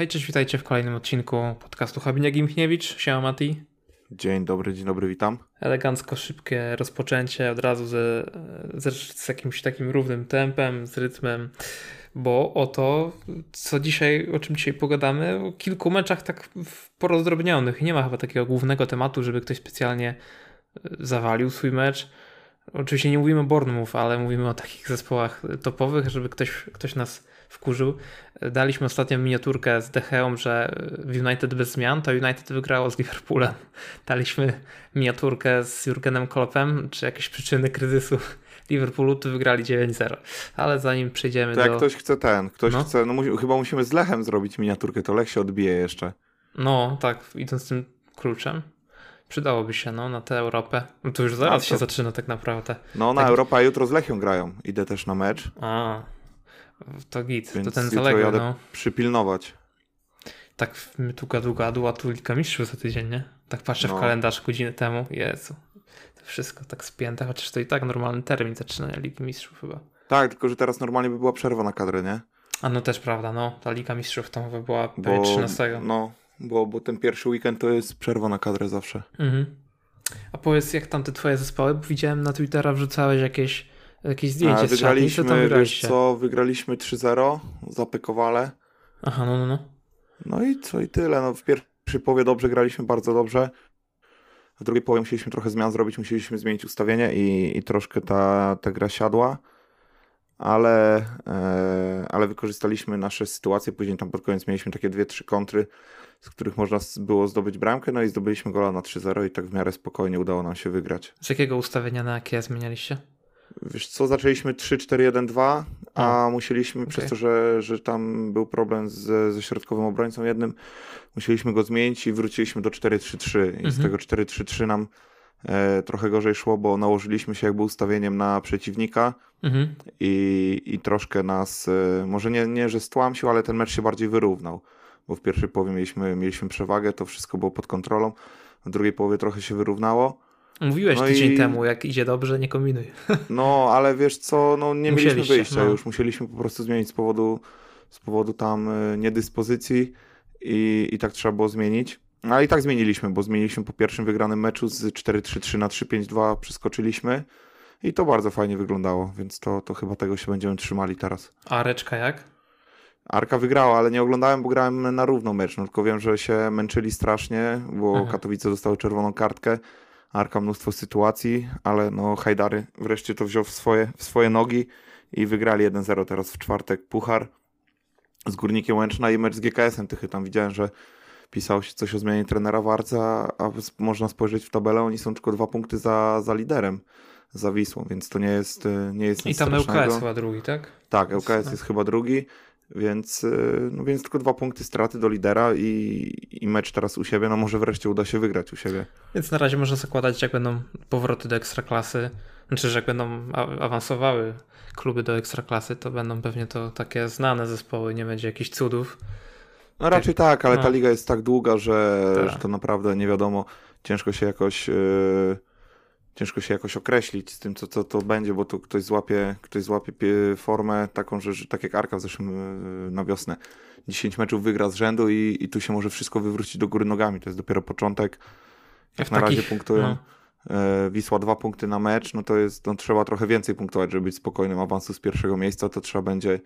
Hej, cześć, witajcie w kolejnym odcinku podcastu Habinia Gimchniewicz. Siema Mati. Dzień dobry, dzień dobry, witam. Elegancko, szybkie rozpoczęcie, od razu z, z, z jakimś takim równym tempem, z rytmem, bo o to, co dzisiaj, o czym dzisiaj pogadamy, o kilku meczach tak porozdrobnionych. Nie ma chyba takiego głównego tematu, żeby ktoś specjalnie e, zawalił swój mecz. Oczywiście nie mówimy o Bournemouth, ale mówimy o takich zespołach topowych, żeby ktoś, ktoś nas wkurzył. Daliśmy ostatnio miniaturkę z Decheą, że w United bez zmian, to United wygrało z Liverpoolem. Daliśmy miniaturkę z Jurgenem Kloppem, czy jakieś przyczyny kryzysu Liverpoolu, to wygrali 9-0. Ale zanim przejdziemy to do... jak ktoś chce ten, ktoś no. chce, no mu, chyba musimy z Lechem zrobić miniaturkę, to Lech się odbije jeszcze. No, tak, idąc tym kluczem. Przydałoby się, no, na tę Europę. No to już zaraz to... się zaczyna tak naprawdę. No, na tak... Europę, jutro z Lechią grają. Idę też na mecz. A, to git, Więc to ten zaległy, jadę no. przypilnować. Tak my tu gadu gadu, a tu Liga Mistrzów za tydzień, nie? Tak patrzę no. w kalendarz godzinę temu, Jezu. To wszystko tak spięte, chociaż to i tak normalny termin zaczynania Ligi Mistrzów chyba. Tak, tylko że teraz normalnie by była przerwa na kadrę, nie? A no też prawda, no. Ta Liga Mistrzów to by była bo, 13. No, bo, bo ten pierwszy weekend to jest przerwa na kadrę zawsze. Mhm. A powiedz, jak tam te twoje zespoły? Bo widziałem na Twittera wrzucałeś jakieś jakieś zdjęcie A, wygraliśmy, z tam wiesz co, wygraliśmy 3-0 za Pykowale. Aha, no, no, no. No i co, i tyle. No, w pierwszej połowie dobrze graliśmy, bardzo dobrze. W drugiej połowie musieliśmy trochę zmian zrobić, musieliśmy zmienić ustawienie i, i troszkę ta, ta gra siadła, ale, e, ale wykorzystaliśmy nasze sytuacje. Później tam pod koniec mieliśmy takie dwie, trzy kontry, z których można było zdobyć bramkę, no i zdobyliśmy gola na 3-0 i tak w miarę spokojnie udało nam się wygrać. Z jakiego ustawienia na jakie zmienialiście? Wiesz co, zaczęliśmy 3-4-1-2, a, a musieliśmy, okay. przez to, że, że tam był problem z, ze środkowym obrońcą jednym, musieliśmy go zmienić i wróciliśmy do 4-3-3 i mhm. z tego 4-3-3 nam e, trochę gorzej szło, bo nałożyliśmy się jakby ustawieniem na przeciwnika mhm. i, i troszkę nas, e, może nie, nie, że stłamsił, ale ten mecz się bardziej wyrównał, bo w pierwszej połowie mieliśmy, mieliśmy przewagę, to wszystko było pod kontrolą, w drugiej połowie trochę się wyrównało, Mówiłeś no tydzień i... temu, jak idzie dobrze, nie kombinuj. No, ale wiesz co, no nie mieliśmy wyjścia no. już. Musieliśmy po prostu zmienić z powodu, z powodu tam y, niedyspozycji i, i tak trzeba było zmienić. Ale i tak zmieniliśmy, bo zmieniliśmy po pierwszym wygranym meczu z 4-3-3 na 3-5-2, przeskoczyliśmy i to bardzo fajnie wyglądało, więc to, to chyba tego się będziemy trzymali teraz. A Reczka jak? Arka wygrała, ale nie oglądałem, bo grałem na równo mecz, no, tylko wiem, że się męczyli strasznie, bo Aha. Katowice dostały czerwoną kartkę Arka mnóstwo sytuacji, ale no Hajdary wreszcie to wziął w swoje, w swoje nogi i wygrali 1-0 teraz w czwartek Puchar z Górnikiem Łęczna i mecz z GKS-em Tychy. Tam widziałem, że pisało się coś o zmianie trenera Warca, a można spojrzeć w tabelę, oni są tylko dwa punkty za, za liderem, za Wisłą, więc to nie jest, nie jest I tam LKS chyba drugi, tak? Tak, LKS jest chyba drugi. Więc, y, no więc tylko dwa punkty straty do lidera i, i mecz teraz u siebie, no może wreszcie uda się wygrać u siebie. Więc na razie można zakładać, jak będą powroty do ekstraklasy, znaczy, że jak będą awansowały kluby do ekstraklasy, to będą pewnie to takie znane zespoły, nie będzie jakichś cudów. No raczej tak, ale no. ta liga jest tak długa, że, tak. że to naprawdę nie wiadomo, ciężko się jakoś... Yy ciężko się jakoś określić z tym, co, co to będzie, bo tu ktoś złapie, ktoś złapie formę taką, że, że tak jak Arka w zeszłym e, na wiosnę, 10 meczów wygra z rzędu i, i tu się może wszystko wywrócić do góry nogami. To jest dopiero początek. Jak na takich, razie punktują. No. E, Wisła dwa punkty na mecz, no to jest, no, trzeba trochę więcej punktować, żeby być spokojnym awansu z pierwszego miejsca, to trzeba będzie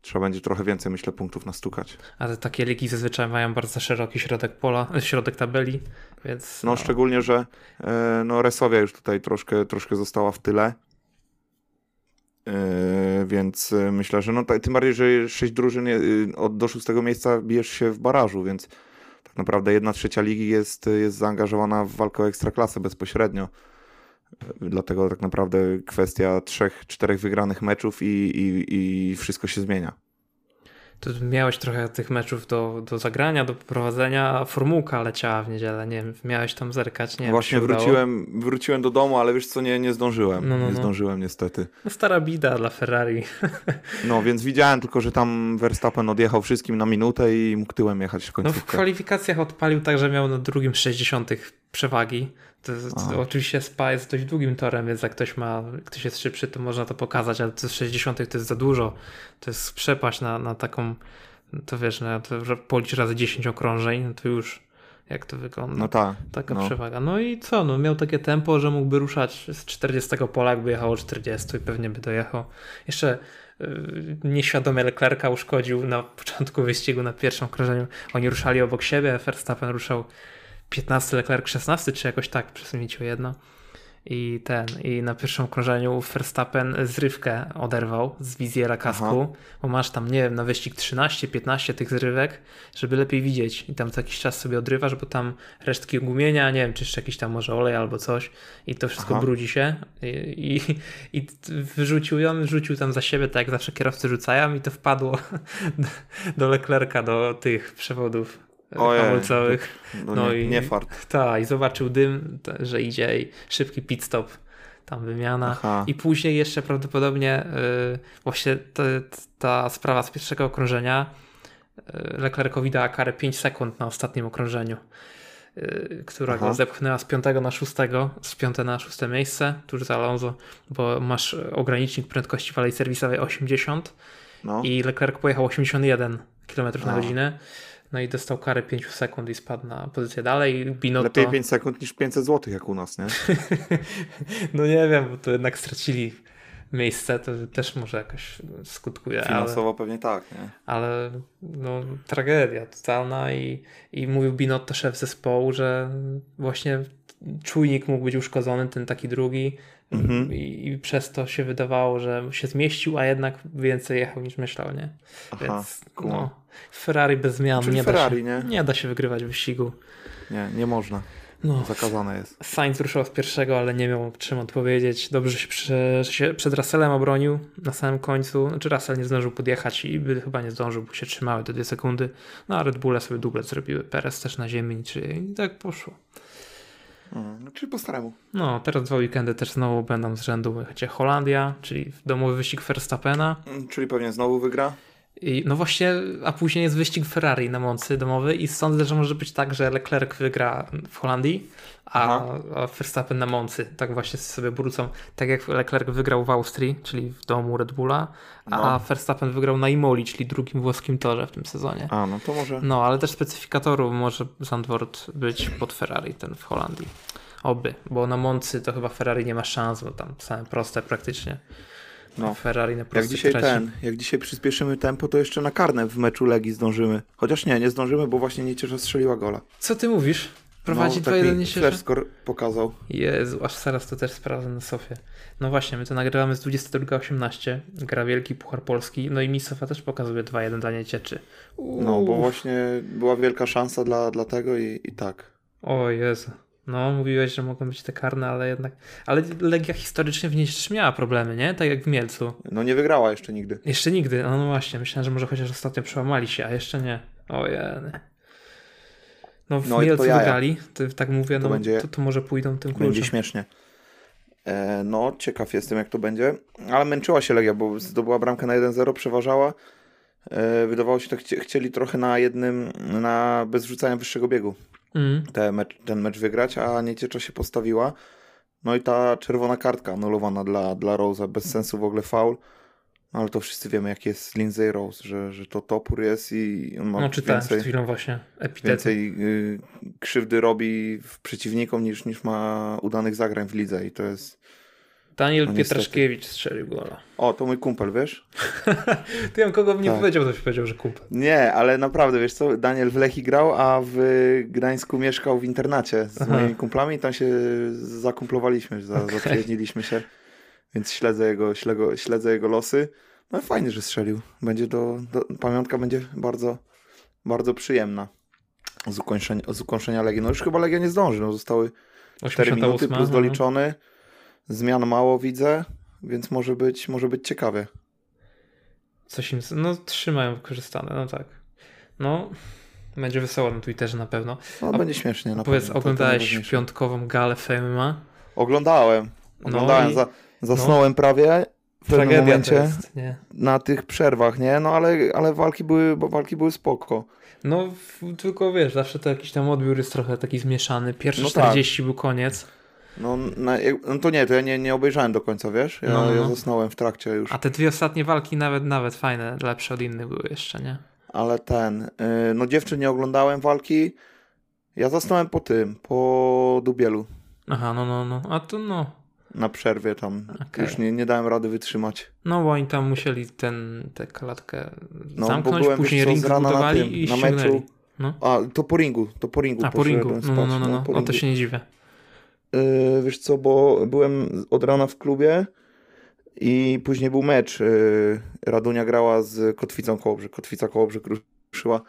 trzeba będzie trochę więcej, myślę, punktów nastukać. Ale takie ligi zazwyczaj mają bardzo szeroki środek pola, środek tabeli, więc... No, no. szczególnie, że e, no, Resowia już tutaj troszkę, troszkę została w tyle, e, więc e, myślę, że no tym bardziej, że sześć drużyn od do szóstego miejsca bijesz się w barażu, więc tak naprawdę jedna trzecia ligi jest, jest zaangażowana w walkę o ekstraklasę bezpośrednio. Dlatego tak naprawdę kwestia trzech, czterech wygranych meczów i, i, i wszystko się zmienia. To miałeś trochę tych meczów do, do zagrania, do poprowadzenia, formułka leciała w niedzielę, nie wiem, miałeś tam zerkać, nie Właśnie wróciłem, wróciłem do domu, ale wiesz co, nie, nie zdążyłem, no, no, nie no. zdążyłem niestety. No stara bida dla Ferrari. No więc widziałem tylko, że tam Verstappen odjechał wszystkim na minutę i mógł tyłem jechać w końcówkę. No w kwalifikacjach odpalił tak, że miał na drugim 60 przewagi. To, to oczywiście SPA jest dość długim torem, więc jak ktoś ma, ktoś jest szybszy, to można to pokazać, ale to z 60 to jest za dużo. To jest przepaść na, na taką to wiesz, no, to, że policz razy 10 okrążeń, no to już jak to wygląda. No tak. Taka no. przewaga. No i co, no miał takie tempo, że mógłby ruszać z 40 pola, jakby jechało 40 i pewnie by dojechał. Jeszcze yy, nieświadomie Leclerca uszkodził na początku wyścigu na pierwszym okrążeniu. Oni ruszali obok siebie, Verstappen ruszał 15, Leclerc 16, czy jakoś tak, przesunięcie jedno. I ten, i na pierwszym okrążeniu Verstappen zrywkę oderwał z wizjera kasku, Aha. bo masz tam, nie wiem, na wyścig 13-15 tych zrywek, żeby lepiej widzieć. I tam co jakiś czas sobie odrywasz, bo tam resztki gumienia, nie wiem, czy jeszcze jakiś tam może olej albo coś. I to wszystko Aha. brudzi się. I, i, i wyrzucił ją, wrzucił tam za siebie, tak jak zawsze kierowcy rzucają i to wpadło do, do Leclerca, do tych przewodów hamulcowych. No, no nie, i, nie fart. Tak, i zobaczył dym, że idzie i szybki pit stop, tam wymiana. Aha. I później jeszcze prawdopodobnie yy, właśnie ta, ta sprawa z pierwszego okrążenia yy, Leclercowi dała karę 5 sekund na ostatnim okrążeniu. Yy, która Aha. go zepchnęła z 5 na 6, z 5 na 6 miejsce, tuż za Alonso, bo masz ogranicznik prędkości w alei serwisowej 80 no. i Leclerc pojechał 81 km na godzinę no i dostał karę 5 sekund i spadł na pozycję dalej. Binotto... Lepiej 5 sekund niż 500 zł jak u nas, nie? no nie wiem, bo to jednak stracili miejsce, to też może jakoś skutkuje. Finansowo ale, pewnie tak, nie? Ale no, tragedia totalna i, i mówił Binotto, szef zespołu, że właśnie czujnik mógł być uszkodzony, ten taki drugi mhm. I, i, przez to się wydawało, że się zmieścił, a jednak więcej jechał niż myślał, nie? Aha, Więc cool. no, Ferrari bez zmian Czyli nie, Ferrari, da się, nie? nie da się wygrywać wyścigu. Nie, nie można. No, Zakazane jest. Sainz ruszał z pierwszego, ale nie miał czym odpowiedzieć. Dobrze się, się przed Russellem obronił na samym końcu. Znaczy Russell nie zdążył podjechać i by chyba nie zdążył, bo się trzymały te dwie sekundy. No a Red Bulle sobie dublet zrobiły. Perez też na ziemi i tak poszło. Hmm, czyli po staremu. No, teraz dwa weekendy też znowu będą z rzędu. Będzie Holandia, czyli domowy wyścig Verstappena. Hmm, czyli pewnie znowu wygra. I, no właśnie, a później jest wyścig Ferrari na Moncy domowy i sądzę, że może być tak, że Leclerc wygra w Holandii, a, a Verstappen na Moncy. Tak właśnie sobie wrócą. Tak jak Leclerc wygrał w Austrii, czyli w domu Red Bulla, a no. Verstappen wygrał na Imoli, czyli drugim włoskim torze w tym sezonie. A, no to może. No, ale też specyfikatoru może Zandvoort być pod Ferrari, ten w Holandii. Oby, bo na Moncy to chyba Ferrari nie ma szans, bo tam same proste praktycznie. No. Ferrari na Jak dzisiaj ten, jak dzisiaj przyspieszymy tempo, to jeszcze na karne w meczu Legii zdążymy. Chociaż nie, nie zdążymy, bo właśnie Niecierza strzeliła gola. Co ty mówisz? Prowadzi no, 2-1 Niecierza? score pokazał. Jezu, aż zaraz to też sprawdzę na Sofie. No właśnie, my to nagrywamy z 22.18, gra Wielki Puchar Polski, no i mi Sofia też pokazuje 2-1 dla Niecieczy. No, bo właśnie była wielka szansa dla, dla tego i, i tak. O Jezu. No, mówiłeś, że mogą być te karne, ale jednak. Ale Legia historycznie w niej miała problemy, nie? Tak jak w Mielcu. No, nie wygrała jeszcze nigdy. Jeszcze nigdy, no, no właśnie. Myślałem, że może chociaż ostatnio przełamali się, a jeszcze nie. Ojej. No, w no Mielcu to wygrali, to, tak mówię, to no będzie, to, to, może pójdą tym kluczem. Będzie śmiesznie. E, no, ciekaw jestem, jak to będzie. Ale męczyła się Legia, bo zdobyła bramkę na 1-0, przeważała. E, wydawało się, że chci chcieli trochę na jednym, na bez rzucania wyższego biegu mm. te mecz, ten mecz wygrać, a Nieciecza się postawiła. No i ta czerwona kartka anulowana dla, dla Rose'a, bez sensu w ogóle faul. No ale to wszyscy wiemy, jak jest Lindsay Rose, że, że to topór jest i on ma no, czytałem więcej, przed chwilą właśnie epitety. więcej y, krzywdy robi w przeciwnikom niż, niż ma udanych zagrań w lidze i to jest Daniel no, Pietraszkiewicz strzelił gola. O, to mój kumpel, wiesz? Ty ja kogo nie tak. powiedział, to się powiedział, że kumpel. Nie, ale naprawdę, wiesz co, Daniel w Lechi grał, a w Gdańsku mieszkał w internacie z Aha. moimi kumplami, tam się zakumplowaliśmy, za, okay. zaprzyjaźniliśmy się, więc śledzę jego, śledzę, śledzę jego losy. No fajnie, że strzelił. Będzie do, do, pamiątka będzie bardzo, bardzo przyjemna z ukończenia, z ukończenia Legii. No już chyba Legia nie zdąży, no zostały 4 minuty plus doliczony. No Zmian mało widzę, więc może być, może być ciekawie. Coś im, no trzymają wykorzystane, no tak. No, będzie wesoło na Twitterze na pewno. No, A, będzie śmiesznie. Na powiedz, pewno. oglądałeś piątkową galę Fame? Oglądałem. Oglądałem, no i... za, zasnąłem no. prawie w pewnym Tragedia momencie jest, na tych przerwach, nie? No ale, ale walki, były, walki były spoko. No, tylko wiesz, zawsze to jakiś tam odbiór jest trochę taki zmieszany. Pierwsze no 40 tak. był koniec. No, na, no to nie, to ja nie, nie obejrzałem do końca, wiesz? Ja, no, no. ja zasnąłem w trakcie już. A te dwie ostatnie walki nawet nawet fajne, lepsze od innych były jeszcze, nie? ale ten, yy, no dziewczyn nie oglądałem walki, ja zasnąłem po tym, po Dubielu. Aha, no, no, no, a to no. Na przerwie tam, okay. już nie, nie dałem rady wytrzymać. No bo oni tam musieli ten, tę klatkę no, zamknąć, byłem, później ring zbudowali na tym, i na meczu. No. A, to po ringu, to po ringu. A, po ringu, no, no, no, no, no, no to się nie dziwię. Yy, wiesz co, bo byłem od rana w klubie i później był mecz. Yy, Radunia grała z Kotwicą Kołobrzeg. Kotwica Kołobrzeg ruszyła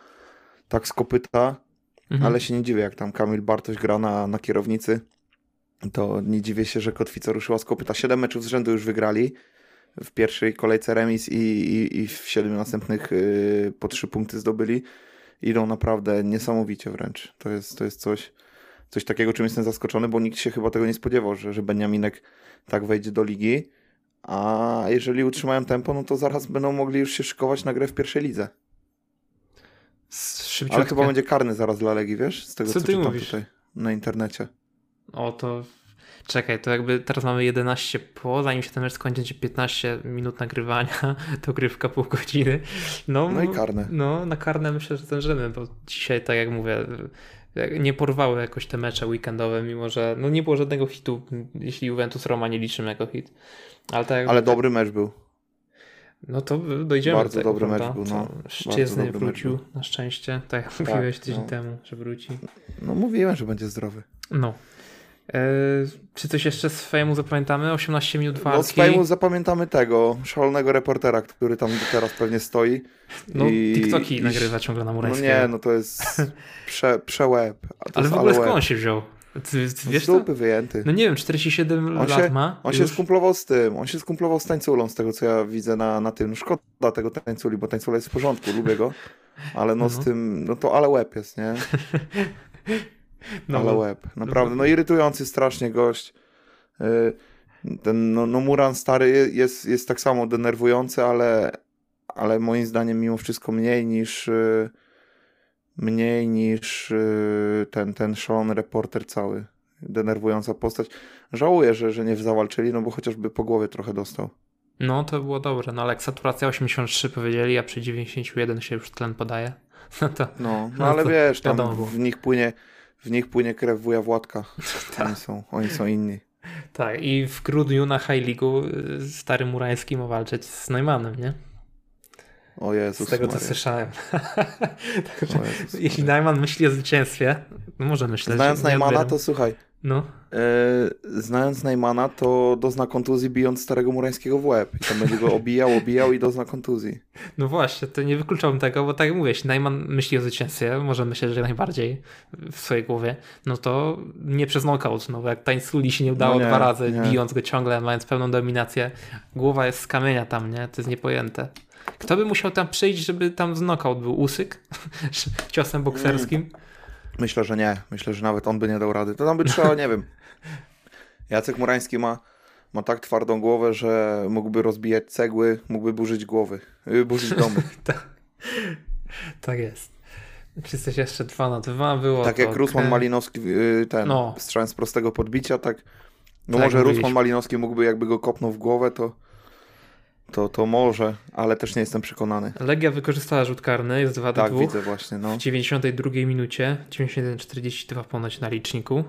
tak z kopyta, mhm. ale się nie dziwię, jak tam Kamil Bartoś gra na, na kierownicy. To nie dziwię się, że Kotwica ruszyła z kopyta. Siedem meczów z rzędu już wygrali. W pierwszej kolejce remis i, i, i w siedmiu następnych yy, po trzy punkty zdobyli. Idą naprawdę niesamowicie wręcz. To jest, to jest coś coś takiego, czym jestem zaskoczony, bo nikt się chyba tego nie spodziewał, że, że Beniaminek tak wejdzie do ligi. A jeżeli utrzymają tempo, no to zaraz będą mogli już się szykować na grę w pierwszej lidze. Szybciutkie. Ale chyba będzie karny zaraz dla Legii, wiesz? Z tego co, co ty mówisz? tutaj na internecie. O, to czekaj, to jakby teraz mamy 11 po, zanim się ten mecz skończy, będzie 15 minut nagrywania, to grywka pół godziny. No, no i karne. No, na karne myślę, że zdążymy, bo dzisiaj, tak jak mówię, nie porwały jakoś te mecze weekendowe, mimo że no nie było żadnego hitu, jeśli Juventus Roma nie liczymy jako hit. Ale, tak, Ale dobry mecz był. No to dojdziemy Bardzo do tego, dobry prawda? mecz był. No. Szczęsny wrócił na szczęście, tak jak tak, mówiłeś tydzień no. temu, że wróci. No mówiłem, że będzie zdrowy. No. E, czy coś jeszcze z Fejmu zapamiętamy? 18 minut walki. No z Fejmu zapamiętamy tego szalonego reportera, który tam teraz pewnie stoi. No i, TikToki i, nagrywa ciągle na Murańskiego. No nie, no to jest prze, przełeb. ale w ogóle skąd on się wziął? Ty, ty wiesz z dupy to? wyjęty. No nie wiem, 47 on lat się, ma. On już? się skumplował z tym, on się skumplował z tańculą, z tego co ja widzę na, na tym. No szkoda tego tańculi, bo tańcula jest w porządku, lubię go. Ale no, no z tym, no to ale łeb jest, nie? No, ale łeb, naprawdę. No irytujący strasznie gość. Y, ten no, no Muran stary jest, jest tak samo denerwujący, ale, ale moim zdaniem mimo wszystko mniej niż y, mniej niż y, ten, ten szalony reporter cały. Denerwująca postać. Żałuję, że, że nie zawalczyli, no bo chociażby po głowie trochę dostał. No to było dobre, no ale jak saturacja 83 powiedzieli, a przy 91 się już tlen podaje. No to, no, no, no ale wiesz, tam w nich płynie w nich płynie krew wuja Władka. Tak. Oni, są, oni są inni. Tak, i w grudniu na High League y, stary Murański ma walczyć z Neumannem, nie? O Jezus Z tego, co słyszałem. Także, jeśli Neumann myśli o zwycięstwie, no może myśleć. Znając Neumana, to słuchaj, no. E, znając Neymana, to dozna kontuzji bijąc starego Murańskiego w łeb. I tam będzie go obijał, obijał i dozna kontuzji. No właśnie, to nie wykluczałbym tego, bo tak jak mówisz, Najman myśli o zwycięstwie, może myśleć, że najbardziej w swojej głowie, no to nie przez knockout, no bo jak Tańsuli się nie udało no nie, dwa razy, nie. bijąc go ciągle, mając pełną dominację, głowa jest z kamienia tam, nie? To jest niepojęte. Kto by musiał tam przyjść, żeby tam z knockout był? Usyk? Ciosem bokserskim? Mm. Myślę, że nie. Myślę, że nawet on by nie dał rady. To tam by trzeba, nie wiem. Jacek Murański ma, ma tak twardą głowę, że mógłby rozbijać cegły, mógłby burzyć głowy, y, burzyć domy. tak, tak jest. Czy coś jeszcze dwa na dwa było? Tak jak Rusman Malinowski, y, ten, no. strzelając z prostego podbicia, tak. No tak, może Rusman Malinowski mógłby, jakby go kopnął w głowę, to to, to może, ale też nie jestem przekonany. Legia wykorzystała rzut karny, jest 2 do Tak, 2. widzę właśnie, no. W 92 minucie, 91-42 ponoć na liczniku.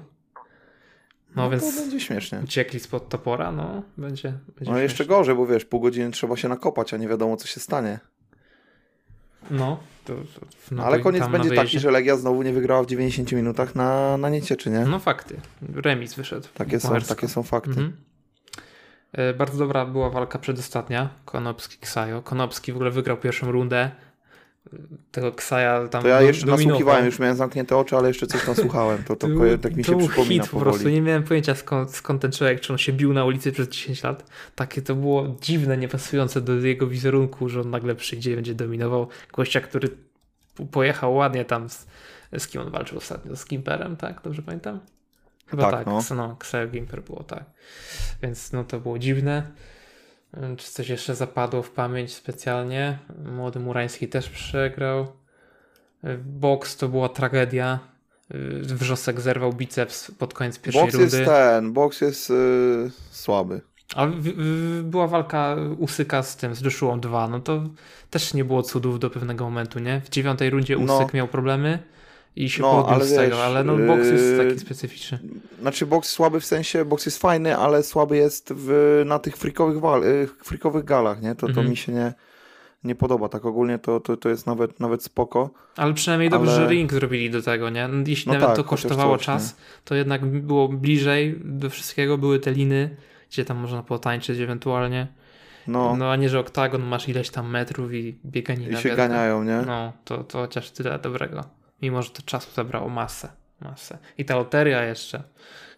No, no więc to będzie śmiesznie. Uciekli spod topora, no będzie. będzie no jeszcze gorzej, bo wiesz, pół godziny trzeba się nakopać, a nie wiadomo co się stanie. No, to, no ale koniec będzie taki, że Legia znowu nie wygrała w 90 minutach na, na niecieczy, nie? No fakty. Remis wyszedł. Takie, są, takie są fakty. Mhm. E, bardzo dobra była walka przedostatnia, Konopski-Ksajo. Konopski w ogóle wygrał pierwszą rundę. Tego Ksaja tam To ja jeszcze dominował. nasłuchiwałem, już miałem zamknięte oczy, ale jeszcze coś tam słuchałem. To, to, to tak mi się to przypomina hit po prostu. Nie miałem pojęcia skąd, skąd ten człowiek, czy on się bił na ulicy przez 10 lat. Takie to było dziwne, niepasujące do jego wizerunku, że on nagle przyjdzie i będzie dominował gościa, który pojechał ładnie tam z, z kim on walczył ostatnio? Z Kimperem, tak? Dobrze pamiętam? Chyba tak, tak. no. no Xel Gimper było tak. Więc no to było dziwne. Czy coś jeszcze zapadło w pamięć specjalnie? Młody Murański też przegrał. Boks to była tragedia. Wrzosek zerwał biceps pod koniec pierwszej boks rundy. Boks jest ten, boks jest yy, słaby. A była walka Usyka z tym, z Joshua 2, no to też nie było cudów do pewnego momentu, nie? W dziewiątej rundzie no. Usyk no. miał problemy i się no, podniósł z tego, ale no boks jest yy, taki specyficzny. Znaczy boks słaby w sensie, boks jest fajny, ale słaby jest w, na tych freakowych, wal, yy, freakowych galach, nie? To, to mhm. mi się nie, nie podoba. Tak ogólnie to, to, to jest nawet, nawet spoko. Ale przynajmniej ale... dobrze, że ring zrobili do tego, nie? No, jeśli no nawet tak, to kosztowało coś, czas, nie? to jednak było bliżej do wszystkiego, były te liny, gdzie tam można potańczyć ewentualnie. No. no a nie, że oktagon masz ileś tam metrów i bieganie I się wielka. ganiają, nie? No, to, to chociaż tyle dobrego. Mimo, że to czasu zabrało masę. masę. I ta loteria jeszcze,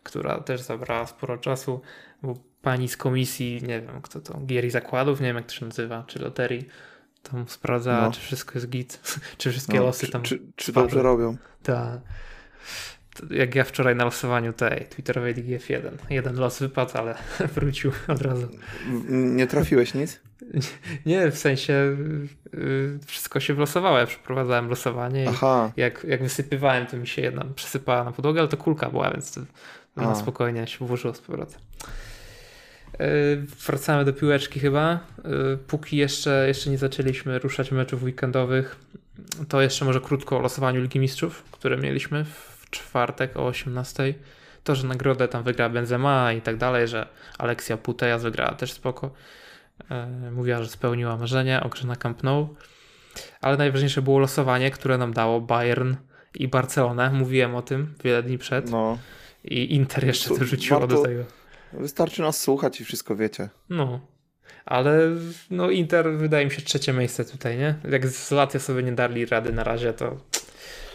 która też zabrała sporo czasu, bo pani z komisji, nie wiem kto to, gier i zakładów, nie wiem jak to się nazywa, czy loterii, tam sprawdza, no. czy wszystko jest git, czy wszystkie no, losy tam. Czy, czy dobrze robią? Tak. Jak ja wczoraj na losowaniu tej Twitterowej Ligi F1. Jeden los wypadł, ale wrócił od razu. Nie trafiłeś nic? Nie, w sensie yy, wszystko się wylosowało. Ja przeprowadzałem losowanie Aha. i jak, jak wysypywałem, to mi się jedna przesypała na podłogę, ale to kulka była, więc to, na spokojnie się włożyło z powrotem. Yy, wracamy do piłeczki chyba. Yy, póki jeszcze, jeszcze nie zaczęliśmy ruszać meczów weekendowych, to jeszcze może krótko o losowaniu Ligi Mistrzów, które mieliśmy w czwartek o 18. To, że nagrodę tam wygra Benzema i tak dalej, że Aleksia Puteja wygrała też spoko. Yy, mówiła, że spełniła marzenie o grze na Camp Nou. Ale najważniejsze było losowanie, które nam dało Bayern i Barcelonę. Mówiłem o tym wiele dni przed. No. I Inter jeszcze to rzuciło warto, do tego. Wystarczy nas słuchać i wszystko wiecie. No. Ale no Inter wydaje mi się trzecie miejsce tutaj, nie? Jak z Latia sobie nie dali rady na razie, to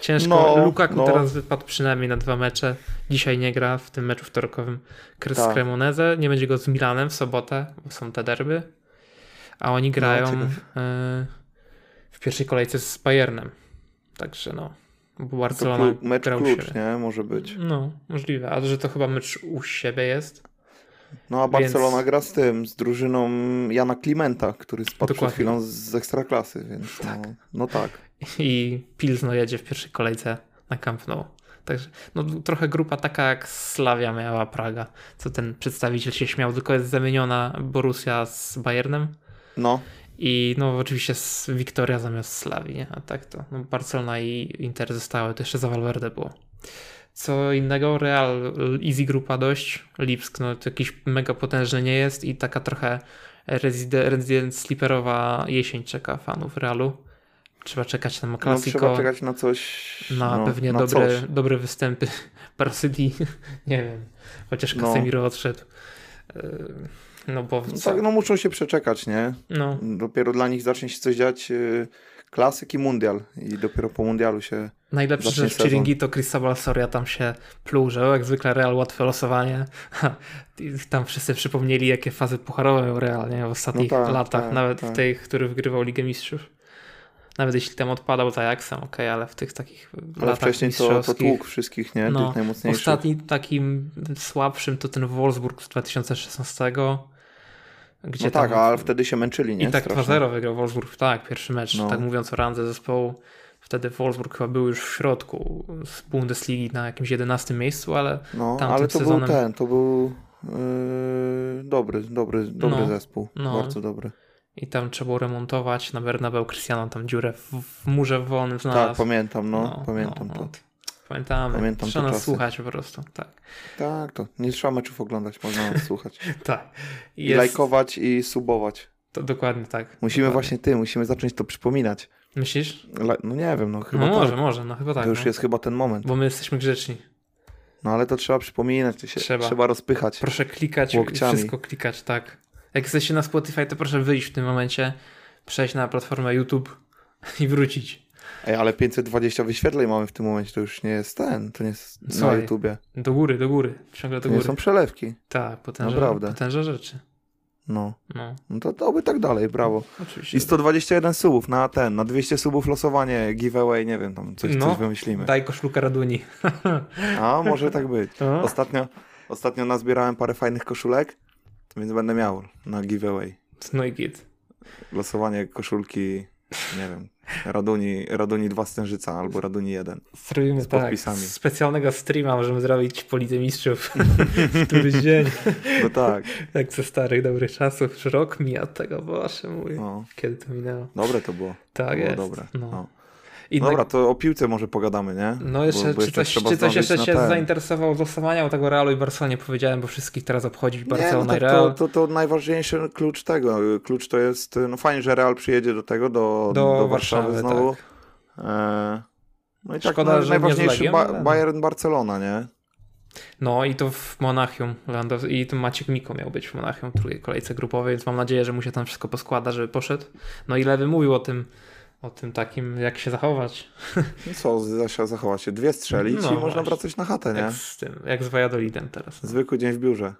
ciężko. No, Lukaku no. teraz wypadł przynajmniej na dwa mecze. Dzisiaj nie gra w tym meczu wtorkowym Krys tak. Cremoneze. Nie będzie go z Milanem w sobotę, bo są te derby. A oni no, grają no, w pierwszej kolejce z Bayernem. Także no. Bo Barcelona to mecz klucz, nie? Może być. No, możliwe. A że to chyba mecz u siebie jest. No a Barcelona więc... gra z tym, z drużyną Jana Klimenta, który spadł Dokładnie. przed chwilą z ekstraklasy, więc tak. No, no tak. I Pilsno jedzie w pierwszej kolejce na Camp Nou. Także no, trochę grupa taka jak Slavia miała Praga, co ten przedstawiciel się śmiał, tylko jest zamieniona Borussia z Bayernem. No. I no oczywiście z Wiktoria zamiast Slawii, nie? a tak to no, Barcelona i Inter zostały, to jeszcze za Valverde było. Co innego, Real, easy grupa dość, Lipsk no to jakiś mega potężny nie jest i taka trochę resident, resident sleeperowa jesień czeka fanów Realu. Trzeba czekać na Clasico. No, trzeba czekać na coś. Na no, pewnie na dobre, dobre występy Barceli, nie wiem, chociaż no. Casemiro no. odszedł. No bo no tak, no muszą się przeczekać, nie? No. Dopiero dla nich zacznie się coś dziać y, klasyk i mundial i dopiero po mundialu się Najlepszy rzecz Chiringi to Cristobal Soria tam się pluł, że jak zwykle Real łatwe losowanie. I tam wszyscy przypomnieli, jakie fazy pucharowe miał Real nie? w ostatnich no tak, latach, tak, nawet tak. w tych, który wygrywał Ligę Mistrzów. Nawet jeśli tam odpadał za Ajaxem, ok, ale w tych takich ale latach wcześniej to, to tłuk wszystkich, nie? No, tych najmocniejszych. Ostatnim takim słabszym to ten Wolfsburg z 2016 gdzie no tak, tam... ale wtedy się męczyli, nie? I tak 2-0 wygrał Wolfsburg, tak, pierwszy mecz. No. Tak mówiąc o randze zespołu, wtedy Wolfsburg chyba był już w środku z Bundesligi na jakimś 11 miejscu, ale No, ale to sezonem... był ten, to był yy, dobry, dobry, dobry no, zespół, no. bardzo dobry. I tam trzeba było remontować na Bernabeu Cristiano tam dziurę w, w murze wolnym znalazł. Tak, pamiętam, no, no pamiętam no, to. Pamiętamy. Pamiętam trzeba nas słuchać po prostu, tak. Tak, to nie trzeba meczów oglądać, można nas słuchać. tak. I, lajkować i subować. To dokładnie tak. Musimy dokładnie. właśnie ty, musimy zacząć to przypominać. Myślisz? No nie wiem, no chyba No może, tak. może, no chyba tak. To już no. jest chyba ten moment. Bo my jesteśmy grzeczni. No ale to trzeba przypominać, to się trzeba, trzeba rozpychać. Proszę klikać, łokciami. wszystko klikać, tak. Jak jesteście na Spotify, to proszę wyjść w tym momencie, przejść na platformę YouTube i wrócić. Ej, ale 520 wyświetleń mamy w tym momencie, to już nie jest ten, to nie jest Słuchaj, na YouTubie. Do góry, do góry, ciągle do to góry. nie są przelewki. Tak, potężne, Naprawdę. potężne rzeczy. No. no. No to, to by tak dalej, brawo. Oczywiście. I 121 subów na ten, na 200 subów losowanie, giveaway, nie wiem, tam coś, no, coś wymyślimy. Daj koszulkę Raduni. A, może tak być. No. Ostatnio, ostatnio nazbierałem parę fajnych koszulek, więc będę miał na giveaway. No i git. Losowanie koszulki, nie wiem, Raduni, Raduni 2 Stężyca albo Raduni 1. Zrobimy z tak, podpisami. specjalnego streama możemy zrobić po Lidze Mistrzów w któryś dzień. No tak. Jak ze starych dobrych czasów. Rok mija od tego, boże mój. No. Kiedy to minęło. Dobre to było. Tak to było jest. dobre. No. no. Dobra, to o piłce może pogadamy, nie? No jeszcze, bo, bo czy, coś, czy coś jeszcze się ten. zainteresował z losowania tego Realu i Barcelonie powiedziałem, bo wszystkich teraz obchodzi Barcelona nie, no Real. To, to, to, najważniejszy klucz tego. Klucz to jest, no fajnie, że Real przyjedzie do tego, do, do, do Warszawy, Warszawy znowu. Tak. E, no i tak Szkoda, no, że najważniejszy ba Bayern Barcelona, nie? No i to w Monachium. I to Maciek Miko miał być w Monachium w drugiej kolejce grupowej, więc mam nadzieję, że mu się tam wszystko poskłada, żeby poszedł. No i Lewy mówił o tym, o tym takim, jak się zachować. No co, się zachować się? Dwie strzelić no, i można wracać na chatę, nie? Jak z tym, jak z Valladolidem teraz. No. Zwykły dzień w biurze.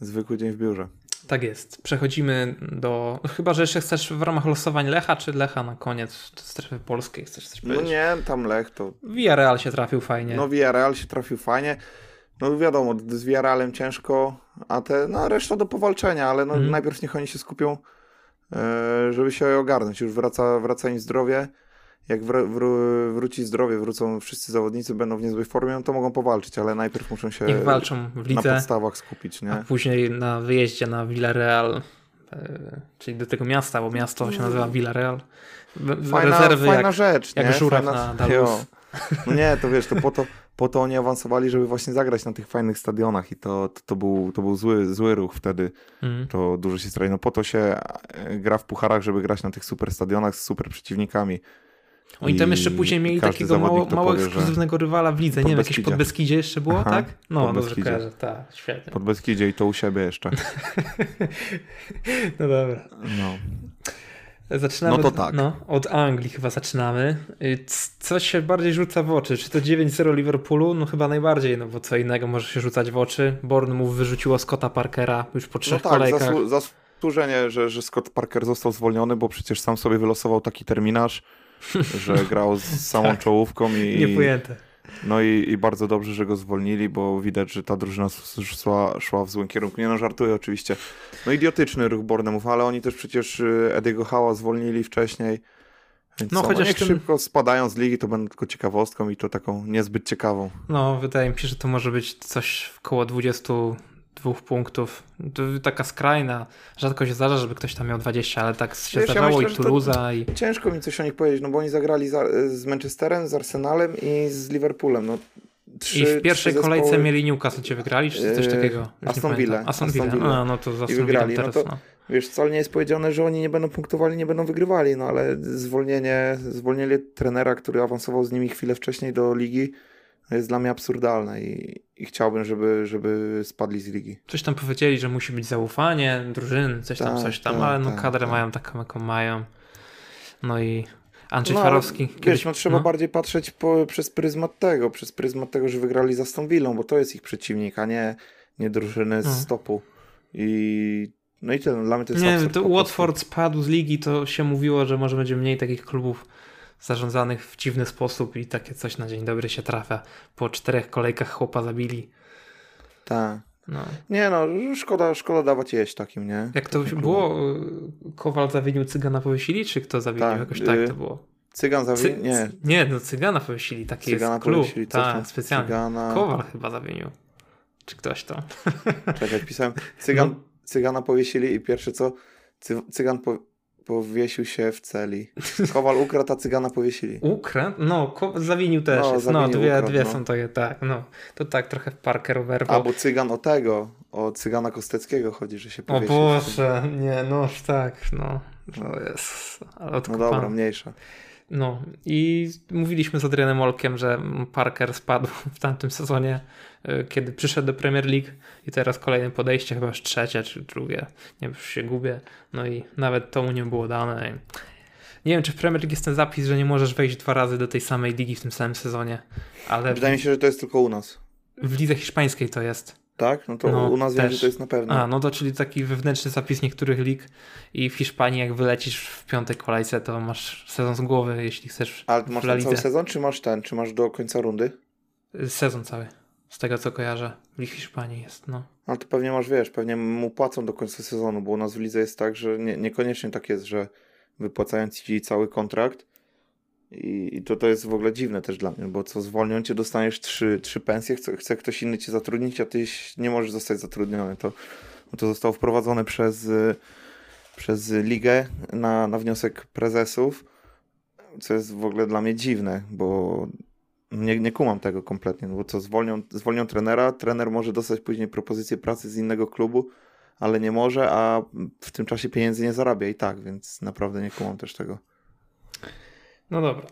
Zwykły dzień w biurze. Tak jest. Przechodzimy do. Chyba, że jeszcze chcesz w ramach losowań Lecha, czy Lecha na koniec strefy polskiej chcesz coś powiedzieć? No nie, tam Lech to. Villarreal się trafił fajnie. No Villarreal się trafił fajnie. No wiadomo, z Villarrealem ciężko, a te, no reszta do powalczenia, ale no mm. najpierw niech oni się skupią, żeby się ogarnąć. Już wraca, wraca im zdrowie jak wr wr wróci zdrowie, wrócą wszyscy zawodnicy, będą w niezłej formie, no to mogą powalczyć, ale najpierw muszą się Niech walczą w lidze, na podstawach skupić. Nie? A później na wyjeździe na Villarreal, e, czyli do tego miasta, bo miasto się nazywa Villarreal. Fajna, Rezerwy fajna jak, rzecz. Jak nie? żuraw fajna... na. No nie, to wiesz, to po to, po to oni awansowali, żeby właśnie zagrać na tych fajnych stadionach i to, to, to był, to był zły, zły ruch wtedy. Mm. To dużo się straci. No po to się e, gra w pucharach, żeby grać na tych super stadionach z super przeciwnikami. Oni tam jeszcze później mieli takiego mało, mało powie, ekskluzywnego rywala w lidze. Nie wiem, jakieś pod Beskidzie jeszcze było, Aha, tak? No, dobrze kojarzę, tak, świetnie. Pod Beskidzie i to u siebie jeszcze. no dobra. No. Zaczynamy no to tak. No, od Anglii chyba zaczynamy. Y, co się bardziej rzuca w oczy? Czy to 9-0 Liverpoolu? No chyba najbardziej, no bo co innego może się rzucać w oczy. Bournemouth wyrzuciło Scotta Parkera już po trzech no tak, kolejkach. Zasłu zasłużenie, że, że Scott Parker został zwolniony, bo przecież sam sobie wylosował taki terminarz że grał z samą tak. czołówką i... Niepojęte. No i, i, bardzo dobrze, że go zwolnili, bo widać, że ta drużyna szła, szła w złym kierunku. Nie no, żartuję oczywiście. No idiotyczny ruch Bornemów, ale oni też przecież y, Ediego Hała zwolnili wcześniej. Więc no, co, chociaż no, tym... szybko spadają z ligi, to będą tylko ciekawostką i to taką niezbyt ciekawą. No, wydaje mi się, że to może być coś około 20 dwóch punktów. To taka skrajna. Rzadko się zdarza, żeby ktoś tam miał 20, ale tak się Wiesz, zdarzało ja myślę, i Toulouse'a. I... Ciężko mi coś o nich powiedzieć, no bo oni zagrali z, z Manchesterem, z Arsenalem i z Liverpoolem. No, trzy, I w pierwszej kolejce mieli Newcastle, cię wygrali, czy coś yy, takiego? Villa. Aston Villa. Aston Villa. A, no to z Aston Villa teraz, no to, no. Wiesz, wcale nie jest powiedziane, że oni nie będą punktowali, nie będą wygrywali, no ale zwolnienie, zwolnienie trenera, który awansował z nimi chwilę wcześniej do ligi, jest dla mnie absurdalne i, i chciałbym, żeby, żeby spadli z ligi. Coś tam powiedzieli, że musi być zaufanie drużyny, coś tam, tak, coś tam, tak, ale no tak, kadrę tak. mają taką, jaką mają. No i Andrzej no, Farowski. Kiedyś, wiesz, no trzeba no? bardziej patrzeć po, przez pryzmat tego, przez pryzmat tego, że wygrali za Stonvillą, bo to jest ich przeciwnik, a nie, nie drużyny z no. stopu. I no i tyle, dla mnie to jest Nie, to Watford spadł z ligi, to się mówiło, że może będzie mniej takich klubów zarządzanych w dziwny sposób i takie coś na dzień dobry się trafia. Po czterech kolejkach chłopa zabili. Tak. No. Nie no, szkoda, szkoda dawać jeść takim, nie? Jak to takim było? Kowal zawinił Cygana powiesili, czy kto zawinił? Tak, Jakoś tak to było. Cygan zawinił? Nie. Nie, no Cygana powiesili, taki cygana jest klub. Powiesili, tak, specjalnie. Cygana... Kowal chyba zawinił. Czy ktoś to? Czekaj, pisałem. Cygan, no. Cygana powiesili i pierwsze co? Cygan po powiesił się w celi. Kowal ukradł, a cygana powiesili. Ukradł? No, zawinił też no, jest. No, dwie, ukradł, dwie no. są to je, tak. No. To tak trochę w Parker oberwał. Albo cygan o tego, o cygana Kosteckiego chodzi, że się powiesił. O Boże, nie, no tak, no. To jest, No dobra, mniejsza. No i mówiliśmy z Adrianem Olkiem, że Parker spadł w tamtym sezonie, y, kiedy przyszedł do Premier League i teraz kolejne podejście, chyba już trzecie czy drugie, nie wiem, już się gubię, no i nawet to mu nie było dane. Nie wiem, czy w Premier League jest ten zapis, że nie możesz wejść dwa razy do tej samej ligi w tym samym sezonie, ale... Wydaje mi się, że to jest tylko u nas. W lidze hiszpańskiej to jest. Tak? No to no, u nas też. wiem, że to jest na pewno. A, no to czyli taki wewnętrzny zapis niektórych lig i w Hiszpanii jak wylecisz w piątej kolejce, to masz sezon z głowy, jeśli chcesz Ale masz ten cały sezon, czy masz ten, czy masz do końca rundy? Sezon cały. Z tego co kojarzę. W Hiszpanii jest, no. Ale to pewnie masz, wiesz, pewnie mu płacą do końca sezonu, bo u nas w lidze jest tak, że nie, niekoniecznie tak jest, że wypłacając ci cały kontrakt. I, I, to, to jest w ogóle dziwne też dla mnie, bo co zwolnią cię, dostaniesz trzy, trzy pensje, chce, chce ktoś inny cię zatrudnić, a ty nie możesz zostać zatrudniony. To, to zostało wprowadzone przez, przez ligę na, na wniosek prezesów, co jest w ogóle dla mnie dziwne, bo nie, nie kumam tego kompletnie, no bo co, zwolnią, zwolnią trenera, trener może dostać później propozycję pracy z innego klubu, ale nie może, a w tym czasie pieniędzy nie zarabia i tak, więc naprawdę nie kumam też tego. No dobra,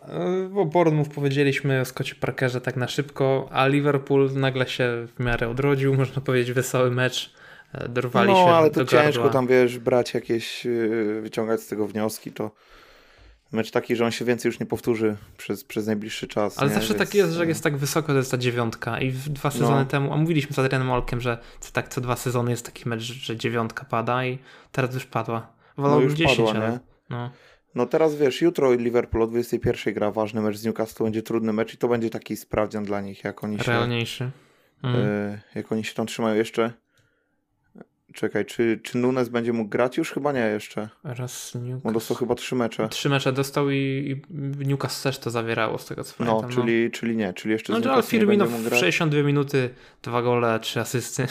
bo Bournemouth powiedzieliśmy o Scottie Parkerze tak na szybko, a Liverpool nagle się w miarę odrodził, można powiedzieć wesoły mecz, e, dorwali no, się ale to ciężko gardła. tam, wiesz, brać jakieś, e, wyciągać z tego wnioski, to mecz taki, że on się więcej już nie powtórzy przez, przez najbliższy czas. Ale nie? zawsze Więc, tak jest, że jak no. jest tak wysoko, to jest ta dziewiątka i dwa sezony No. temu, a mówiliśmy z Adrianem Olkiem, że co, tak co dwa sezony jest taki mecz, że dziewiątka pada i teraz już padła. No Wolałbym już 10, padła, ale- nie? No. No teraz wiesz, jutro Liverpool o 21 gra ważny mecz z Newcastle, będzie trudny mecz i to będzie taki sprawdzian dla nich, jak oni się, Realniejszy. Mm. e, jak oni się tam trzymają jeszcze. Czekaj, czy, czy Nunes będzie mógł grać? Już chyba nie jeszcze. Raz Newcastle. dostał chyba trzy mecze. Trzy mecze dostał i, i Newcastle też to zawierało z tego co No, pamiętam. czyli, czyli nie, czyli jeszcze no. z No, Newcastle nie Firmino będzie mógł w grać. 62 minuty, dwa gole, trzy asysty.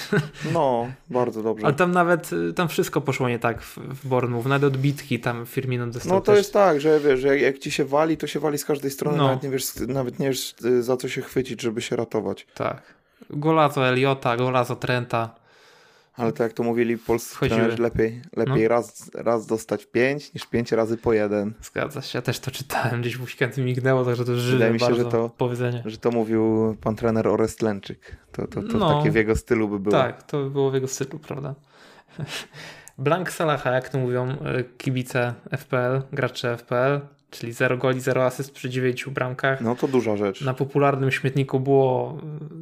No, bardzo dobrze. Ale tam nawet, y, tam wszystko poszło nie tak w, w Bournemouth. Nawet odbitki tam Firmino dostał No to też. jest tak, że wiesz, że jak, jak ci się wali, to się wali z każdej strony, No. nawet nie wiesz, nawet nie wiesz y, za co się chwycić, żeby się ratować. Tak. Golazo Eliota, golazo Trenta. Ale tak jak to mówili polscy trenerzy, lepiej, lepiej No. raz, raz dostać pięć, niż pięć razy po jeden. Zgadza się, ja też to czytałem, gdzieś w weekend mi mignęło, także to żywe Wydaje mi się, że to- powiedzenie. Że to mówił pan trener Orest Lęczyk. To, to, to No. takie w jego stylu by było. Tak, to było w jego stylu, prawda? Blank Salaha, jak to mówią y, kibice FPL, gracze FPL, czyli 0 goli, 0 asyst przy 9 bramkach. No to duża rzecz. Na popularnym śmietniku było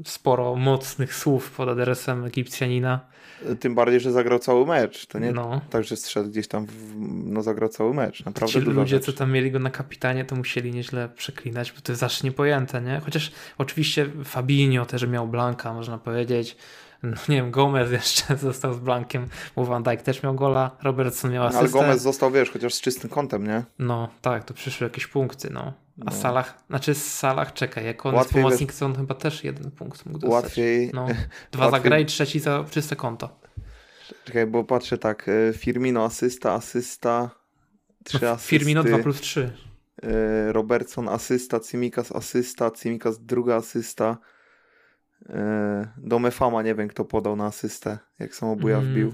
y, sporo mocnych słów pod adresem Egipcjanina. Tym bardziej, że zagrał cały mecz. To nie No. tak, że strzedł gdzieś tam, w, no zagrał cały mecz. Naprawdę Ci ludzie, rzecz. co tam mieli go na kapitanie, to musieli nieźle przeklinać, bo to jest aż niepojęte, nie? Chociaż oczywiście Fabinho też miał Blanka, można powiedzieć. No nie wiem, Gomez jeszcze został z Blankiem, bo Van Dijk też miał gola, Robertson miał No, asystę. ale Gomez został, wiesz, chociaż z czystym kątem, nie? No tak, to przyszły jakieś punkty, no. A No. Salah, znaczy Salah, czekaj, jak on Łatwiej, jest pomocnik, to on chyba też jeden punkt mógł dostać. Łatwiej, No, dwa za łatwiej- grę i trzeci za czyste konto. czekaj, bo patrzę tak, e, Firmino asysta, asysta, trzy No, asysty. Firmino 2 plus 3. E, Robertson asysta, Cimikas asysta, Cimikas druga asysta. E, Do Mefama nie wiem kto podał na asystę, jak samobuja Mm. wbił.